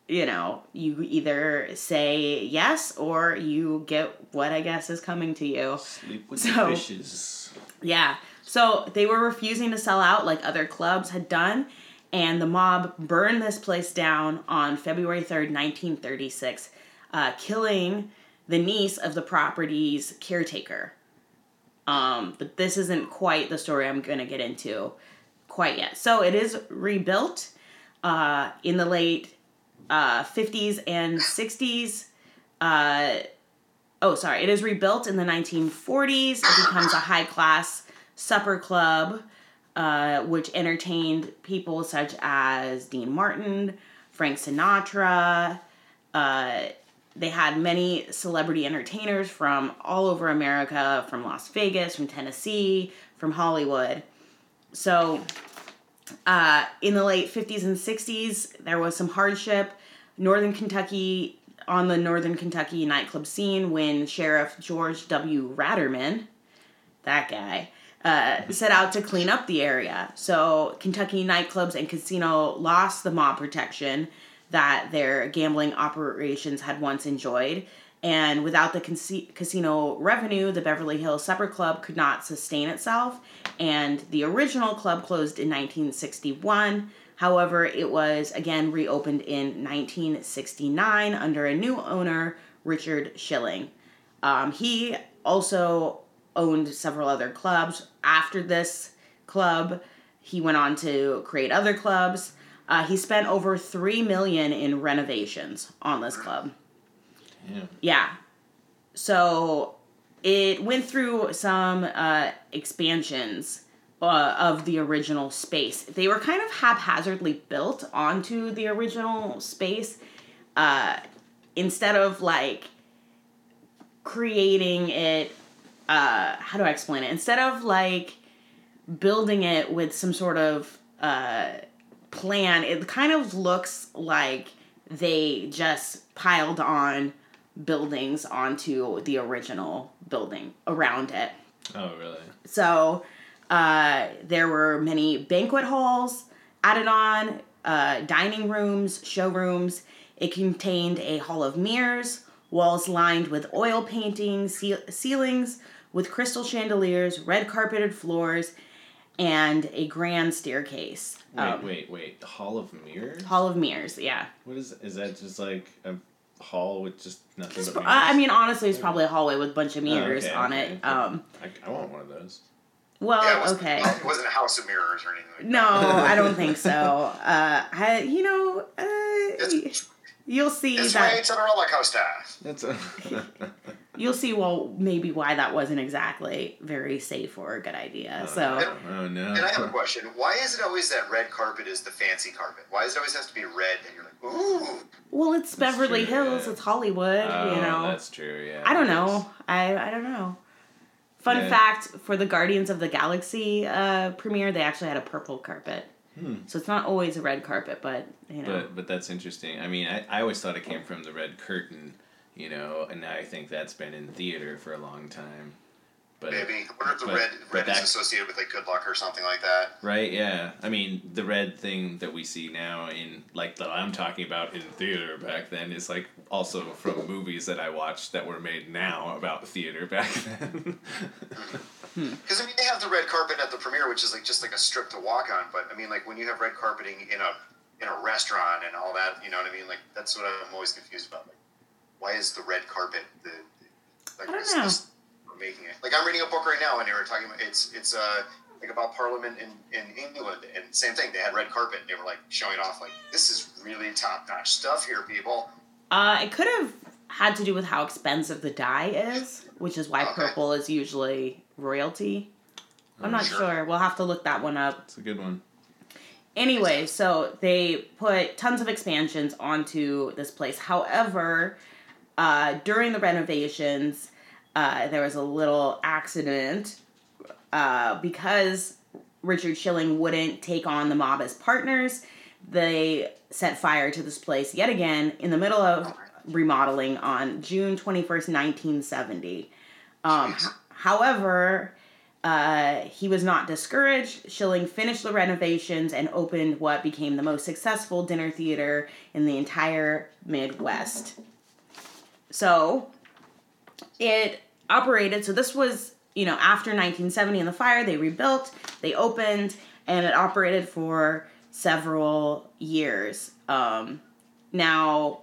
you know, you either say yes or you get what I guess is coming to you. Sleep with So- the fishes. Yeah. So they were refusing to sell out like other clubs had done, and the mob burned this place down on February 3rd, 1936, uh, killing the niece of the property's caretaker. Um, but this isn't quite the story I'm going to get into quite yet. So it is rebuilt uh, in the late uh, 50s and 60s. Uh, oh, sorry. It is rebuilt in the 1940s. It becomes a high class supper club, uh, which entertained people such as Dean Martin, Frank Sinatra. Uh, they had many celebrity entertainers from all over America, from Las Vegas, from Tennessee, from Hollywood. So, uh, in the late 50s and 60s, there was some hardship. Northern Kentucky, on the Northern Kentucky nightclub scene, when Sheriff George W. Ratterman, that guy, uh, set out to clean up the area. So, Kentucky nightclubs and casino lost the mob protection that their gambling operations had once enjoyed. And without the casino revenue, the Beverly Hills Supper Club could not sustain itself. And the original club closed in 1961. However, it was again reopened in 1969 under a new owner, Richard Schilling. Um, he also owned several other clubs. After this club, he went on to create other clubs. Uh, he spent over three million in renovations on this club. Yeah. Yeah. So it went through some uh, expansions uh, of the original space. They were kind of haphazardly built onto the original space uh, instead of like creating it. Uh, how do I explain it? Instead of like building it with some sort of uh, plan, it kind of looks like they just piled on buildings onto the original building around it. Oh really? So uh, there were many banquet halls added on, uh, dining rooms, showrooms. It contained a hall of mirrors, walls lined with oil paintings, ce- ceilings with crystal chandeliers, red carpeted floors, and a grand staircase. Wait, Um, wait, wait. The Hall of Mirrors. Hall of Mirrors, yeah. What is? Is that just like a hall with just nothing Just, but I I mean, honestly, it's probably a hallway with a bunch of Oh, mirrors okay, on okay, it. Um, I, I want one of those. well, yeah, it wasn't, okay. It wasn't a house of mirrors or anything. Like No, I don't think <laughs> so. Uh, I, you know, uh, you'll see This way that to the roller coaster. That's a. <laughs> you'll see well maybe why that wasn't exactly very safe or a good idea. So Oh no. And I have a question. Why is it always that red carpet is the fancy carpet? Why does it always have to be red and you're like, ooh? well, it's That's Beverly true, Hills, yeah. it's Hollywood, Oh, you know. that's true. Yeah. I don't know. I I don't know. Fun Yeah. fact for the Guardians of the Galaxy uh, premiere, they actually had a purple carpet. Hmm. So it's not always a red carpet, but you know. But but that's interesting. I mean, I, I always thought it came from the red curtain, you know, and I think that's been in theater for a long time. But Maybe. I wonder if the but- red but red is associated with like good luck or something like that. Right, yeah. I mean, the red thing that we see now in like that I'm talking about in theater back then is like also from movies that I watched that were made now about theater back <laughs> then. Hmm. Because I mean, they have the red carpet at the premiere, which is like just like a strip to walk on. But I mean, like when you have red carpeting in a in a restaurant and all that, you know what I mean? Like that's what I'm always confused about. Like, why is the red carpet the like I don't this, know. this we're making it? Like I'm reading a book right now, and they were talking about it's it's uh like about Parliament in in England, and same thing. They had red carpet, and they were like showing off like this is really top notch stuff here, people. Uh, it could have had to do with how expensive the dye is, which is why Okay. purple is usually royalty. I'm not Sure. sure. We'll have to look that one up. It's a good one. Anyway, so they put tons of expansions onto this place. However, uh, during the renovations, uh, there was a little accident uh, because Richard Schilling wouldn't take on the mob as partners. They set fire to this place yet again in the middle of remodeling on June 21st, 1970. Um, h- however, uh, he was not discouraged. Schilling finished the renovations and opened what became the most successful dinner theater in the entire Midwest. So it operated. So this was, you know, after 1970 and the fire, they rebuilt, they opened, and it operated for several years. Um, now,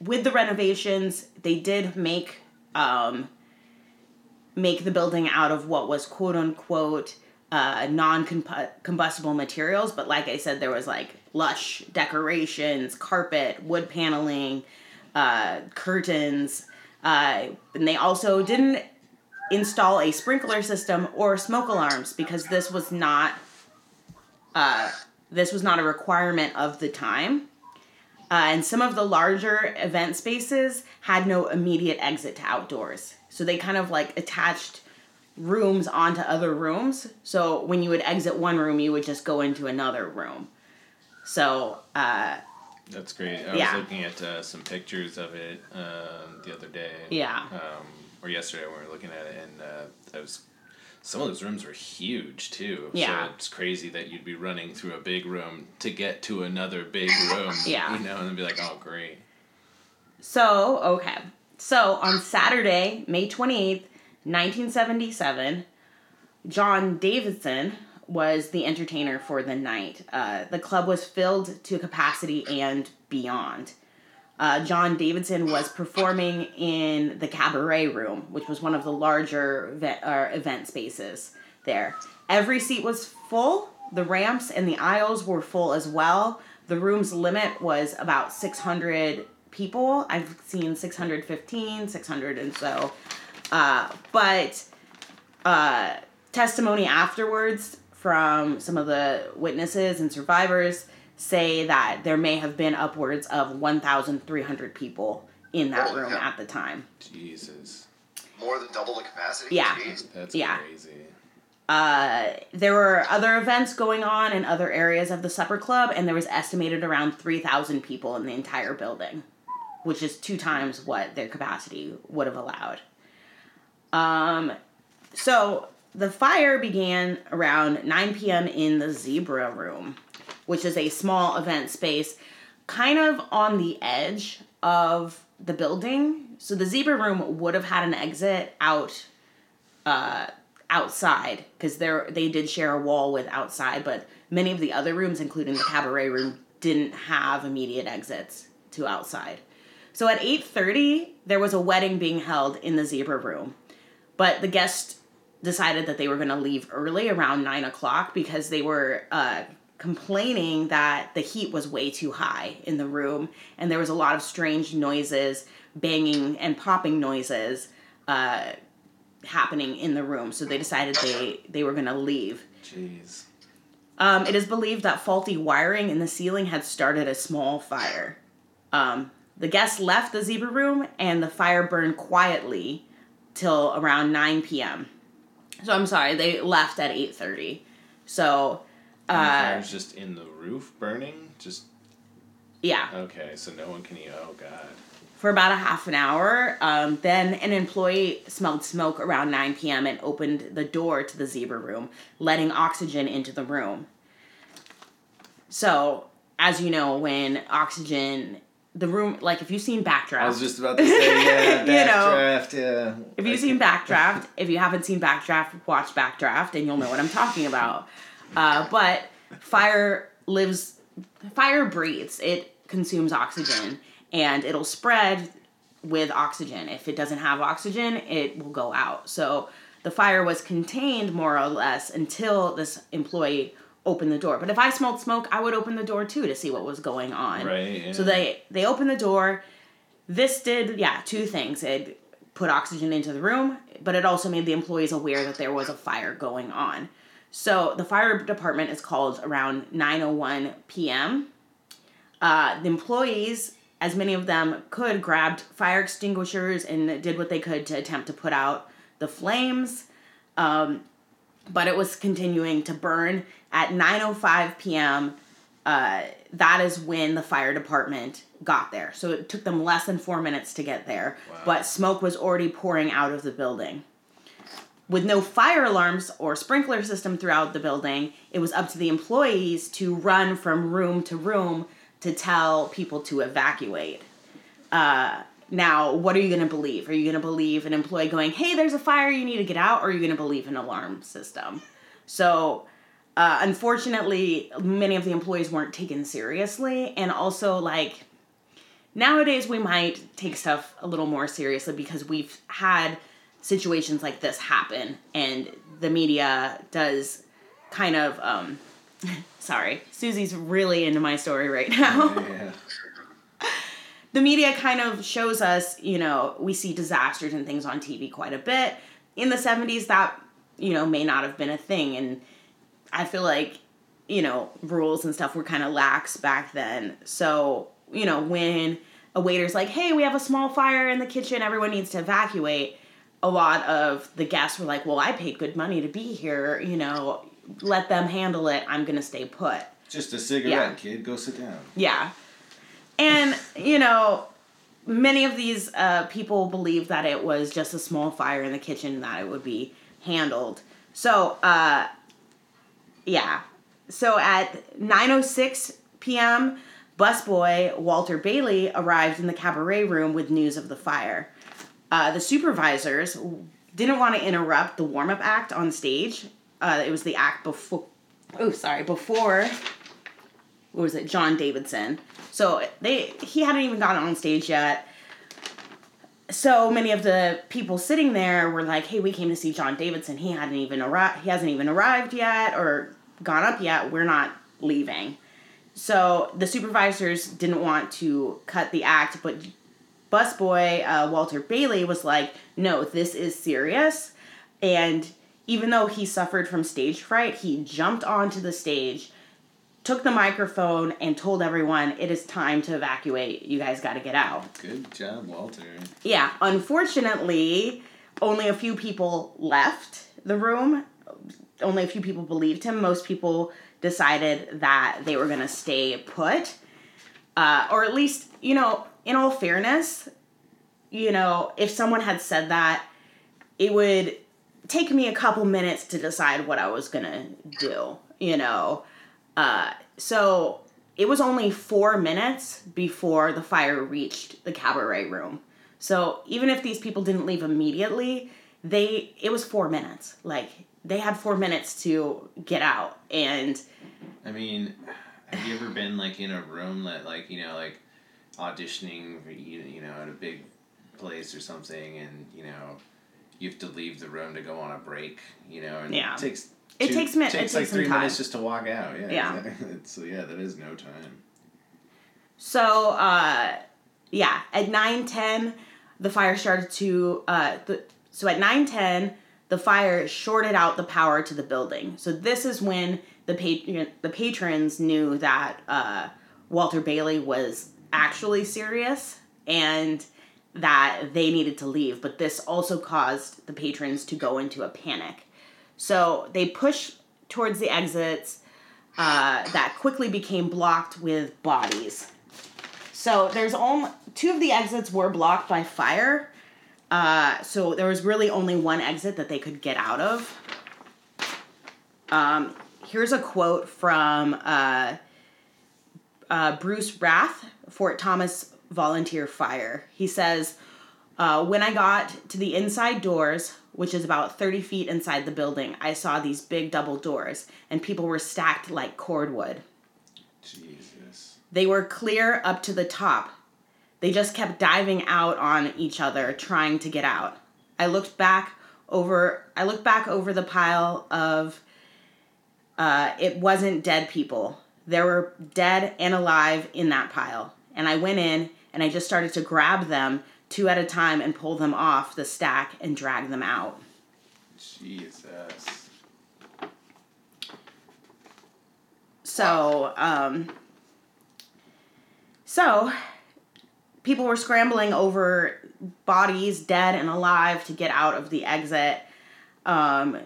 with the renovations, they did make um, make the building out of what was quote unquote uh, non combustible materials. But like I said, there was like lush decorations, carpet, wood paneling, uh, curtains. Uh, and they also didn't install a sprinkler system or smoke alarms because this was not uh, this was not a requirement of the time. Uh, and some of the larger event spaces had no immediate exit to outdoors. So they kind of like attached rooms onto other rooms. So when you would exit one room, you would just go into another room. So, uh, That's great. I Yeah. was looking at uh, some pictures of it um, the other day. yeah. Um, or yesterday when we were looking at it, and uh, that was some of those rooms were huge too. Yeah. So it's crazy that you'd be running through a big room to get to another big room. <laughs> Yeah. You know, and then be like, oh great. So, okay. So, on Saturday, May 28th, 1977, John Davidson was the entertainer for the night. Uh, the club was filled to capacity and beyond. Uh, John Davidson was performing in the cabaret room, which was one of the larger event, uh, event spaces there. Every seat was full. The ramps and the aisles were full as well. The room's limit was about 600 people. I've seen 615, 600 and so. Uh, but uh, testimony afterwards from some of the witnesses and survivors say that there may have been upwards of 1,300 people in that Holy room cow. at the time. Jesus. More than double the capacity. Yeah. Jeez. That's Yeah. crazy. Uh, there were other events going on in other areas of the supper club, and there was estimated around 3,000 people in the entire building, which is two times what their capacity would have allowed. Um, so the fire began around 9 p.m. in the Zebra Room, which is a small event space kind of on the edge of the building. So the Zebra Room would have had an exit out uh, outside because they did share a wall with outside, but many of the other rooms, including the cabaret room, didn't have immediate exits to outside. So at eight thirty, there was a wedding being held in the zebra room, but the guests decided that they were going to leave early around nine o'clock because they were uh, complaining that the heat was way too high in the room and there was a lot of strange noises, banging and popping noises uh, happening in the room. So they decided they they were going to leave. Jeez. Um, it is believed that faulty wiring in the ceiling had started a small fire. Um, the guests left the zebra room and the fire burned quietly till around 9 p.m. So I'm sorry, they left at 8:30. So And the uh, fire's just in the roof burning? Just yeah, okay, so no one can eat. Oh god. for about a half an hour. Um, then an employee smelled smoke around 9 p.m. and opened the door to the zebra room, letting oxygen into the room. So, as you know, when oxygen, the room, like if you've seen Backdraft, I was just about to say yeah, <laughs> You know, yeah. if you've seen Backdraft, <laughs> if you haven't seen Backdraft, watch Backdraft and you'll know what I'm talking about. Uh, but fire lives, fire breathes. It consumes oxygen and it'll spread with oxygen. If it doesn't have oxygen, it will go out. So the fire was contained more or less until this employee opened the door. But if I smelled smoke, I would open the door too to see what was going on. Right, So they they opened the door. This did yeah two things. It put oxygen into the room, but it also made the employees aware that there was a fire going on. So the fire department is called around 9:01 p.m. Uh, the employees, as many of them could, grabbed fire extinguishers and did what they could to attempt to put out the flames. Um, but it was continuing to burn at 9:05 p.m. Uh, that is when the fire department got there. So it took them less than four minutes to get there, but smoke was already pouring out of the building. With no fire alarms or sprinkler system throughout the building, it was up to the employees to run from room to room to tell people to evacuate. Uh, now, what are you going to believe? Are you going to believe an employee going, hey, there's a fire, you need to get out? Or are you going to believe an alarm system? So, uh, unfortunately, many of the employees weren't taken seriously. And also, like, nowadays we might take stuff a little more seriously because we've had situations like this happen and the media does kind of um <laughs> sorry susie's really into my story right now Yeah. The media kind of shows us, you know, we see disasters and things on TV quite a bit. In the 70s, that, you know, may not have been a thing. And I feel like, you know, rules and stuff were kind of lax back then. So, you know, when a waiter's like, hey, we have a small fire in the kitchen, everyone needs to evacuate, a lot of the guests were like, well, I paid good money to be here, you know, let them handle it. I'm going to stay put. Just a cigarette, Yeah. kid. Go sit down. Yeah. And, you know, many of these uh, people believe that it was just a small fire in the kitchen that it would be handled. So, uh, yeah. So at 9.06 p.m., busboy Walter Bailey arrived in the cabaret room with news of the fire. Uh, the supervisors didn't want to interrupt the warm-up act on stage. Uh, it was the act before... Oh, sorry. Before what was it, John Davidson. So they he hadn't even gotten on stage yet. So many of the people sitting there were like, "Hey, we came to see John Davidson. He hadn't even arrived. He hasn't even arrived yet or gone up yet. We're not leaving." So the supervisors didn't want to cut the act, but busboy uh, Walter Bailey was like, "No, this is serious." And even though he suffered from stage fright, he jumped onto the stage took the microphone and told everyone it is time to evacuate. You guys got to get out. Good job, Walter. Yeah, unfortunately, only a few people left the room. Only a few people believed him. Most people decided that they were going to stay put. Uh, or at least, you know, in all fairness, you know, if someone had said that, it would take me a couple minutes to decide what I was going to do, you know. Uh, so it was only four minutes before the fire reached the cabaret room. So even if these people didn't leave immediately, they it was four minutes. Like they had four minutes to get out, and I mean, have you ever been like in a room that like you know like auditioning you you know at a big place or something, and you know you have to leave the room to go on a break, you know, and Yeah. it takes It takes min- it takes like three time. minutes just to walk out. Yeah, Yeah. <laughs> so yeah, that is no time. So, uh, yeah, at nine ten, the fire started to. Uh, the, so at nine ten, the fire shorted out the power to the building. So this is when the patron the patrons knew that uh, Walter Bailey was actually serious and that they needed to leave. But this also caused the patrons to go into a panic. So they pushed towards the exits uh, that quickly became blocked with bodies. So there's only two of the exits were blocked by fire. Uh, so there was really only one exit that they could get out of. Um, here's a quote from uh, uh, Bruce Rath, Fort Thomas Volunteer Fire. He says, uh, When I got to the inside doors, which is about 30 feet inside the building, I saw these big double doors, and people were stacked like cordwood. Jesus. They were clear up to the top. They just kept diving out on each other, trying to get out. I looked back over. I looked back over the pile of. Uh, it wasn't dead people. There were dead and alive in that pile, and I went in and I just started to grab them two at a time and pull them off the stack and drag them out. Jesus. So, um, so people were scrambling over bodies, dead and alive, to get out of the exit. Um,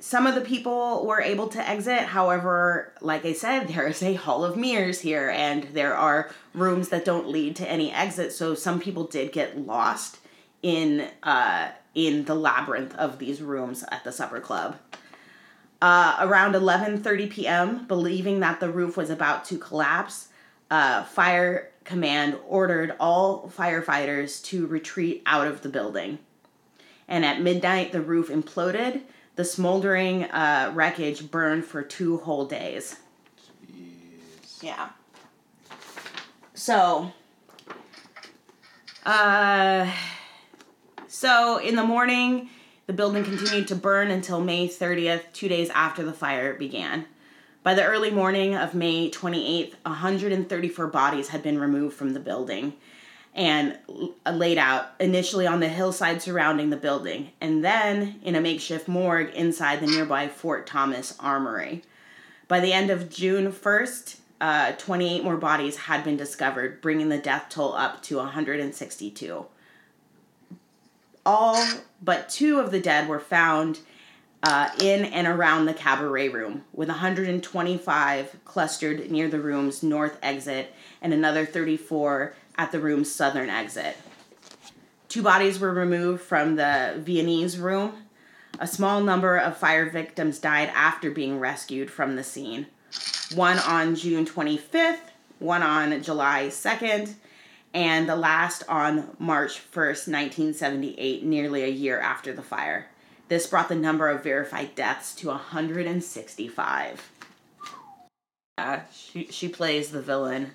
some of the people were able to exit. However, like I said, there is a hall of mirrors here, and there are rooms that don't lead to any exit. So some people did get lost in uh, in the labyrinth of these rooms at the supper club. Uh, around 11:30 p.m., believing that the roof was about to collapse, uh, fire command ordered all firefighters to retreat out of the building. And at midnight, the roof imploded. The smoldering uh, wreckage burned for two whole days. Jeez. Yeah. So, uh, so in the morning, the building continued to burn until May 30th, two days after the fire began. By the early morning of May 28th, 134 bodies had been removed from the building and laid out initially on the hillside surrounding the building, and then in a makeshift morgue inside the nearby Fort Thomas Armory. By the end of June 1st, uh, 28 more bodies had been discovered, bringing the death toll up to 162. All but two of the dead were found uh, in and around the cabaret room, with 125 clustered near the room's north exit and another 34 at the room's southern exit. Two bodies were removed from the Viennese room. A small number of fire victims died after being rescued from the scene. One on June 25th, one on July 2nd, and the last on March 1st, 1978, nearly a year after the fire. This brought the number of verified deaths to 165. Uh, she, she plays the villain.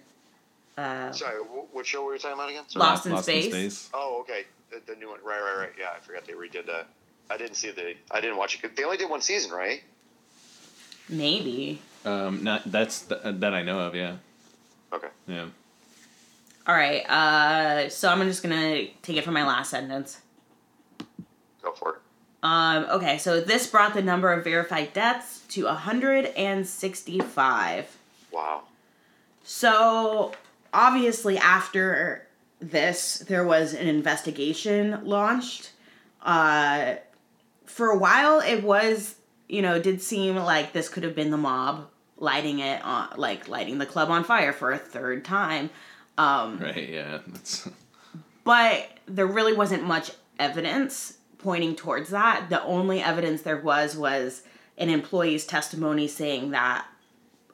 Uh, Sorry, what show were you talking about again? Sorry. Lost in Space. Oh, okay. The, the new one. Right, right, right. Yeah, I forgot they redid that. I didn't see the. I didn't watch it. They only did one season, right? Maybe. Um, not that's th- that I know of. Yeah. Okay. Yeah. All right. Uh, so I'm just gonna take it from my last sentence. Go for it. Um, okay, so this brought the number of verified deaths to 165. Wow. So obviously, after this, there was an investigation launched. Uh, for a while, it was, you know, did seem like this could have been the mob lighting it on, like lighting the club on fire for a third time. Um, Right. Yeah. That's. <laughs> but there really wasn't much evidence pointing towards that. The only evidence there was was an employee's testimony saying that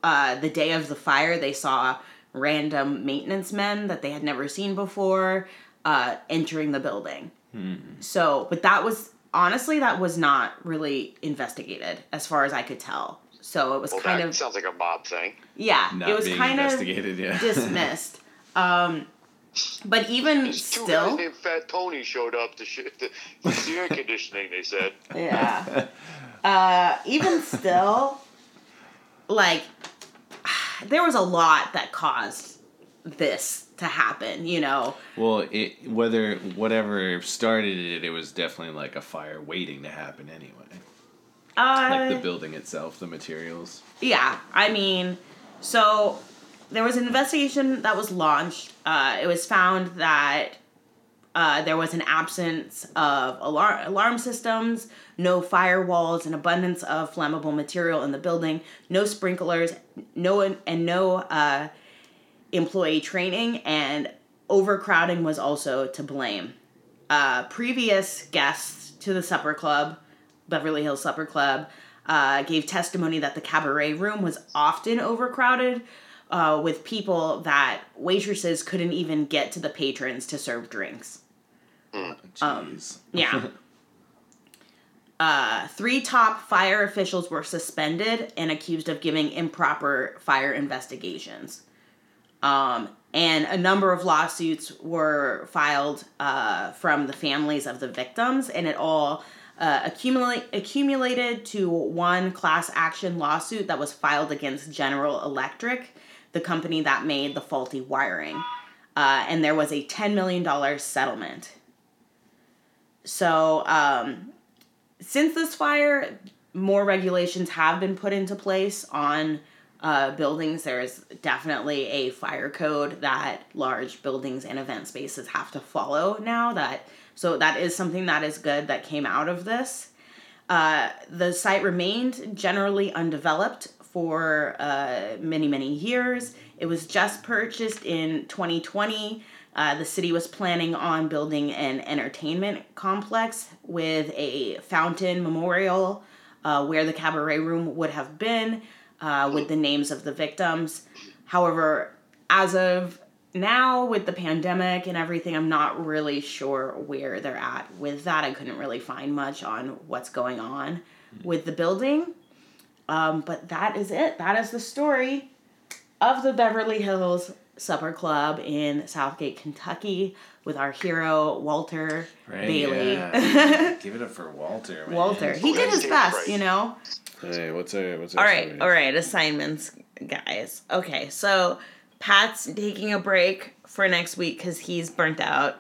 uh, the day of the fire they saw random maintenance men that they had never seen before uh, entering the building. So, but that was honestly, that was not really investigated as far as I could tell. So it was Well, kind that of sounds like a mob thing. yeah, Not it was being kind of investigated, yeah. <laughs> dismissed. Um, but even Two still, guys named Fat Tony showed up to shit the, fix the air <laughs> conditioning. They said. yeah. Uh, even still, like there was a lot that caused this to happen. You know, Well, it whether whatever started it, it was definitely like a fire waiting to happen anyway. uh, Like the building itself, the materials. Yeah, I mean, so there was an investigation that was launched. Uh, it was found that uh, there was an absence of alarm alarm systems, no firewalls, an abundance of flammable material in the building, no sprinklers, no and no uh, employee training, and overcrowding was also to blame. Uh, previous guests to the supper club, Beverly Hills Supper Club, uh, gave testimony that the cabaret room was often overcrowded uh, with people that waitresses couldn't even get to the patrons to serve drinks. Jeez. <laughs> Yeah. uh, three top fire officials were suspended and accused of giving improper fire investigations. Um, and a number of lawsuits were filed uh, from the families of the victims, and it all uh, accumulate, accumulated to one class action lawsuit that was filed against General Electric, the company that made the faulty wiring. Uh, and there was a $10 million settlement. So, um, since this fire, more regulations have been put into place on uh, buildings. There is definitely a fire code that large buildings and event spaces have to follow now. That so that is something that is good that came out of this. Uh, the site remained generally undeveloped for uh, many many years. It was just purchased in 2020. Uh, the city was planning on building an entertainment complex with a fountain memorial uh, where the cabaret room would have been uh, with the names of the victims. However, as of now, with the pandemic and everything, I'm not really sure where they're at with that. I couldn't really find much on what's going on with the building. Um, but that is it. That is the story of the Beverly Hills Supper Club in Southgate, Kentucky, with our hero Walter Right, Bailey. yeah. <laughs> Give it up for Walter. Man. Walter, he did his best, Price. you know. Hey, what's our what's our All right, story? all right. Assignments, guys. Okay, so Pat's taking a break for next week because he's burnt out,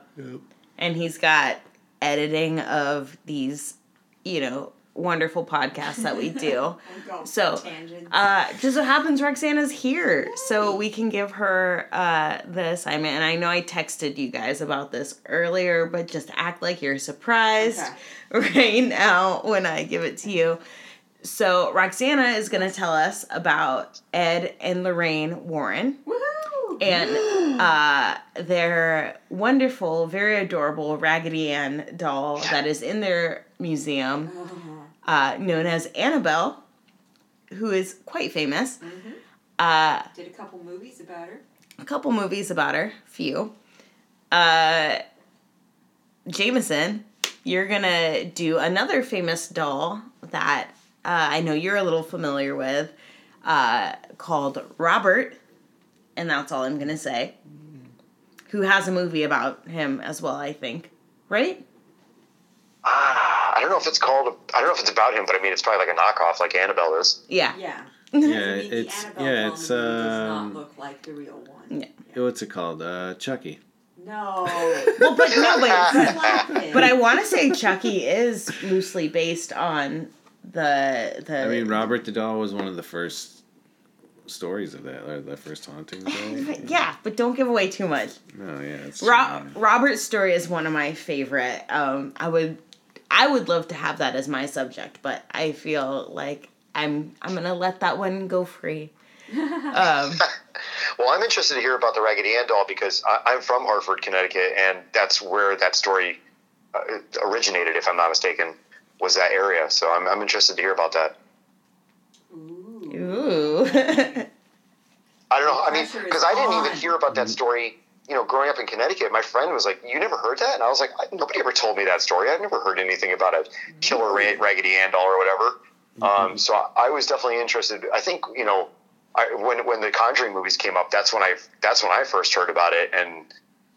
and he's got editing of these, you know, wonderful podcasts that we do. <laughs> So, uh, just what happens Roxana's here, so we can give her uh, the assignment. And I know I texted you guys about this earlier, but just act like you're surprised <laughs> right now when I give it to you. So Roxana is going to tell us about Ed and Lorraine Warren Woohoo! and <gasps> uh, their wonderful, very adorable Raggedy Ann doll that is in their museum, uh, known as Annabelle, who is quite famous. Uh, Did a couple movies about her. a couple movies about her, few. Uh, Jameson, you're gonna do another famous doll that uh, I know you're a little familiar with, uh, called Robert, and that's all I'm gonna say. Who has a movie about him as well? I think, right? Ah, I don't know if it's called. I don't know if it's about him, but I mean, it's probably like a knockoff, like Annabelle is. Yeah. Yeah. Yeah, I mean, the it's yeah, doll it's movie does um, not look like the real one. Yeah. what's it called? Uh, Chucky. No. <laughs> Well, but no, but <laughs> but I want to say Chucky is loosely based on the the. I mean, Robert the doll was one of the first stories of that, or the first hauntings. <laughs> Right? Yeah, but don't give away too much. No, yeah, it's Ro- Robert's story is one of my favorite. Um, I would, I would love to have that as my subject, but I feel like I'm I'm gonna let that one go free. <laughs> Um, <laughs> Well, I'm interested to hear about the Raggedy Ann doll because I, I'm from Hartford, Connecticut, and that's where that story uh, originated, if I'm not mistaken, was that area. So I'm, I'm interested to hear about that. Ooh. ooh. <laughs> I don't know. I mean, because I didn't even hear about that story you know, growing up in Connecticut, my friend was like, "You never heard that?" And I was like, I, "Nobody ever told me that story. I've never heard anything about a killer Ra- Raggedy Ann doll or whatever." Um, so I, I was definitely interested. I think you know, I, when when the Conjuring movies came up, that's when I that's when I first heard about it and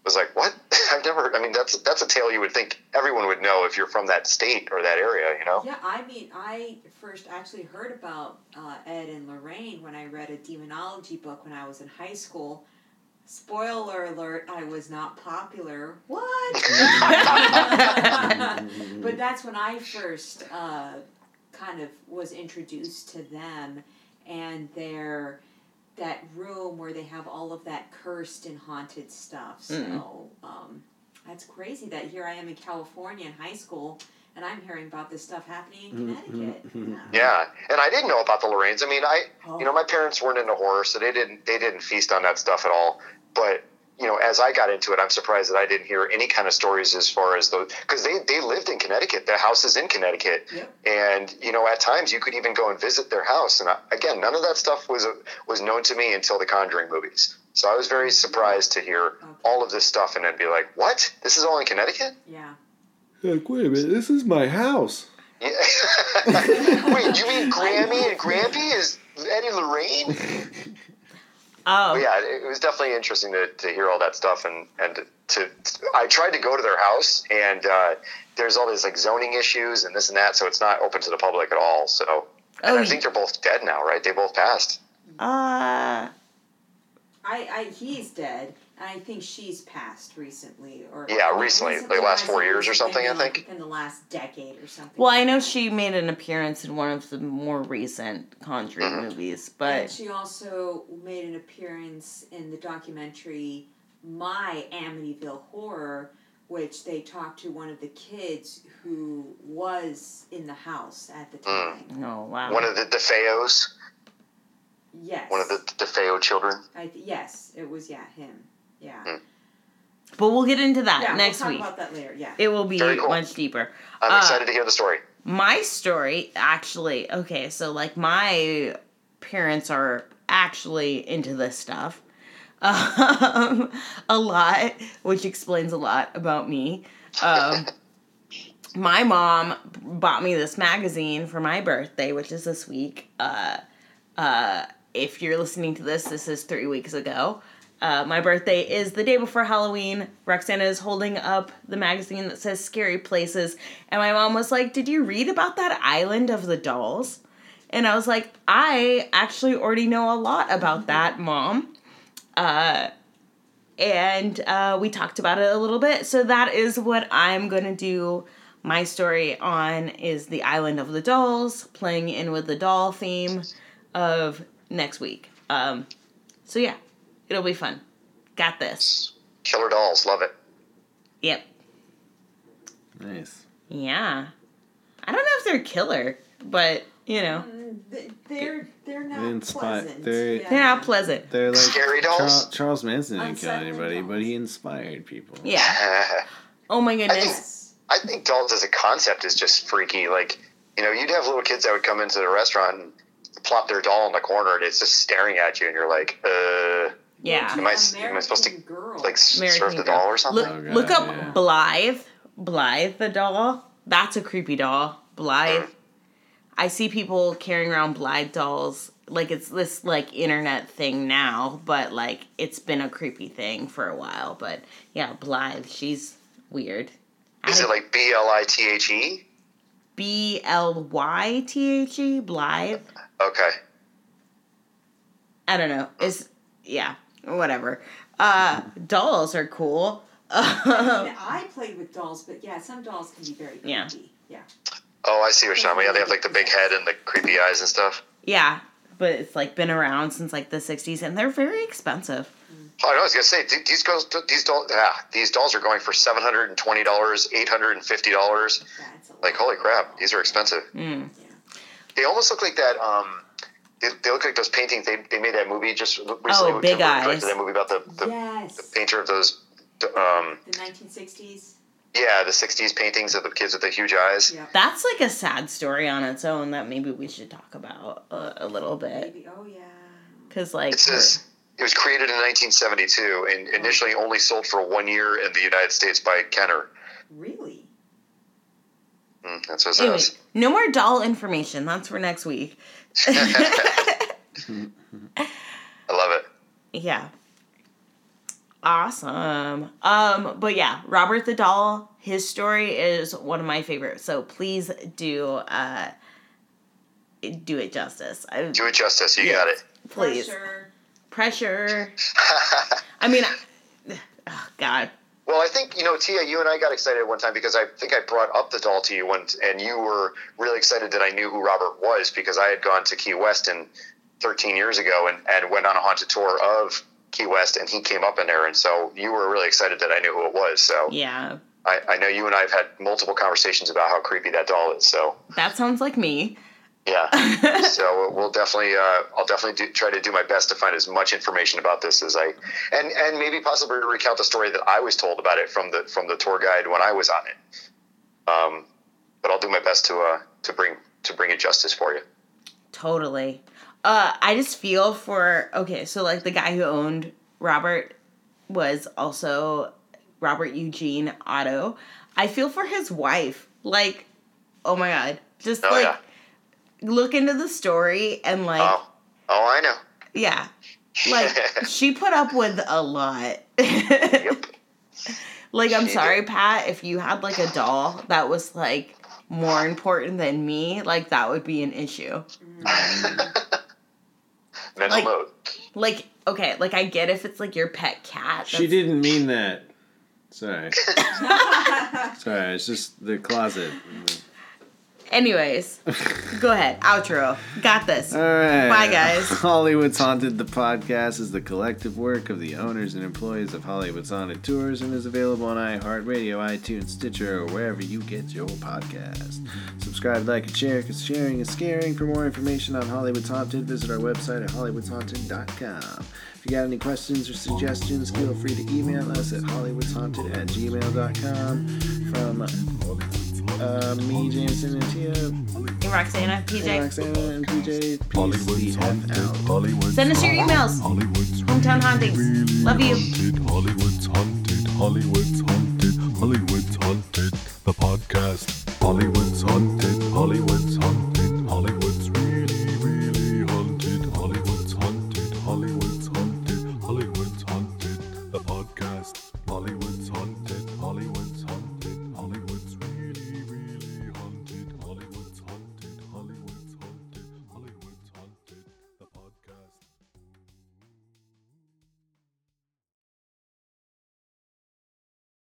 was like, "What? <laughs> I've never." I mean, that's that's a tale you would think everyone would know if you're from that state or that area, you know? Yeah, I mean, I first actually heard about uh, Ed and Lorraine when I read a demonology book when I was in high school. Spoiler alert, I was not popular. What? <laughs> but that's when I first uh, kind of was introduced to them and their that room where they have all of that cursed and haunted stuff. So um, that's crazy that here I am in California in high school and I'm hearing about this stuff happening in mm-hmm, Connecticut. Mm-hmm, mm-hmm. Yeah, and I didn't know about the Lorraines. I mean, I Oh. you know my parents weren't into horror, so they didn't they didn't feast on that stuff at all. But you know, as I got into it, I'm surprised that I didn't hear any kind of stories as far as those because they they lived in Connecticut. Their house is in Connecticut, Yep. and you know at times you could even go and visit their house. And I, again, none of that stuff was uh, was known to me until the Conjuring movies. So I was very surprised to hear all of this stuff and then be like, "What? This is all in Connecticut?" Yeah. Like, wait a minute, this is my house. Yeah. <laughs> Wait, you mean Grammy and Grampy is Eddie Lorraine? Oh, But yeah, it, it was definitely interesting to, to hear all that stuff and and to, I tried to go to their house and uh, there's all these like zoning issues and this and that, so it's not open to the public at all. So and Oh, I think they're both dead now, right? They both passed. uh, I, I he's dead, and I think she's passed recently, or Yeah, not recently, like last four years or something, I think. in the last decade or something. well, I know she made an appearance in one of the more recent Conjuring Mm-hmm. movies, and but she also made an appearance in the documentary My Amityville Horror, which they talked to one of the kids who was in the house at the time. oh wow, One of the DeFeos, Yes. one of the DeFeo children. I th- yes, it was yeah him. Yeah. Mm. but we'll get into that yeah. next we'll talk week. about that later. Yeah. It will be Very cool. much deeper. I'm Uh, excited to hear the story. My story, actually, okay, so like my parents are actually into this stuff. <laughs> Um, a lot, which explains a lot about me. Um, <laughs> my mom bought me this magazine for my birthday, which is this week. Uh, uh, if you're listening to this, this is three weeks ago. Uh, my birthday is the day before Halloween. Roxana is holding up the magazine that says Scary Places. And my mom was like, Did you read about that island of the dolls? And I was like, I actually already know a lot about that, mom. Uh, and uh, we talked about it a little bit. So that is what I'm going to do my story on is the island of the dolls, playing in with the doll theme of next week. Um, so yeah, it'll be fun. Got this. Killer dolls, love it. Yep. Nice. Yeah. I don't know if they're killer, but you know, Mm, They're they're not They inspi- pleasant. they're- yeah. they're not pleasant. They're like Scary dolls? Charles, Charles Manson didn't kill anybody, dolls. but he inspired people. Yeah. <laughs> Oh my goodness. Yes. I think dolls as a concept is just freaky. Like, you know, you'd have little kids that would come into the restaurant and plop their doll in the corner and it's just staring at you and you're like, uh, Yeah. Am I s- am I supposed to, Girl. like s- American surf the Girl. doll or something? Look, Oh, look up yeah. Blythe. Blythe the doll. That's a creepy doll. Blythe. Mm. I see people carrying around Blythe dolls like it's this like internet thing now, but like it's been a creepy thing for a while. But yeah, Blythe, she's weird. Is it like B L I T H E? B L Y T H E? Blythe? Okay. I don't know. It's yeah, whatever. Uh dolls are cool. I mean, I played with dolls, but yeah, some dolls can be very creepy. Yeah. Yeah. Oh, I see what you're talking about. Yeah, they have like the big head and the creepy eyes and stuff. yeah, but it's like been around since like the 60s and they're very expensive. Oh, I was gonna say these girls, these dolls, ah, these dolls are going for seven hundred and twenty dollars, eight hundred and fifty dollars. That's a lot. Like, holy crap, these are expensive. Mm. They almost look like that. Um, they, they look like those paintings. They, they made that movie just recently. Oh, Big Tim Eyes. directed That movie about the, the, yes. the painter of those. Um, the 1960s. yeah, the '60s paintings of the kids with the huge eyes. Yeah. That's like a sad story on its own that maybe we should talk about a, a little bit. Maybe. Oh yeah. Cause like It says It was created in 1972 and initially only sold for one year in the United States by Kenner. Really? Mm, that's what it Anyway, says. no more doll information. That's for next week. I love it. Yeah. Awesome. Um, but yeah, Robert the Doll, his story is one of my favorites. So please do uh do it justice. I, Do it justice. You Yes. got it. please. Pressure. Pressure. <laughs> I mean, I, oh God. Well, I think you know, Tia. You and I got excited one time because I think I brought up the doll to you once, and you were really excited that I knew who Robert was because I had gone to Key West in 13 years ago and, and went on a haunted tour of Key West, and he came up in there, and so you were really excited that I knew who it was. So Yeah. I, I know you and I have had multiple conversations about how creepy that doll is. So That sounds like me. Yeah, <laughs> so we'll definitely uh, I'll definitely do, try to do my best to find as much information about this as I and and maybe possibly recount the story that I was told about it from the from the tour guide when I was on it. Um, but I'll do my best to uh, to bring to bring it justice for you. Totally. Uh, I just feel for okay, so like the guy who owned Robert was also Robert Eugene Otto. I feel for his wife. Like, oh my god, just Oh like yeah. Look into the story and like, Oh, oh, I know. yeah, like <laughs> she put up with a lot. Yep. <laughs> Like, I'm She sorry, Pat, if you had like a doll that was like more important than me, like that would be an issue. <laughs> Mental Like- mode. Like, okay, like I get if it's like your pet cat. She didn't mean that. Sorry. Sorry, it's just the closet. Anyways, go ahead. Outro. Got this. All right. Bye, guys. <laughs> Hollywood's Haunted, the podcast, is the collective work of the owners and employees of Hollywood's Haunted Tours and is available on iHeartRadio, iTunes, Stitcher, or wherever you get your podcast. Subscribe, like, and share because sharing is scaring. For more information on Hollywood's Haunted, visit our website at hollywoodshaunted.com. If you got any questions or suggestions, feel free to email us at hollywoodshaunted at gmail.com. From oh, uh, me, Jameson, and Tia. And Roxana, PJ. Roxana and PJ. Peace Hollywood. Send us your emails. Hollywood's Hometown hauntings. Really Love you. Hollywood's haunted. Hollywood's haunted. Hollywood's haunted. The podcast. Hollywood's haunted. Hollywood.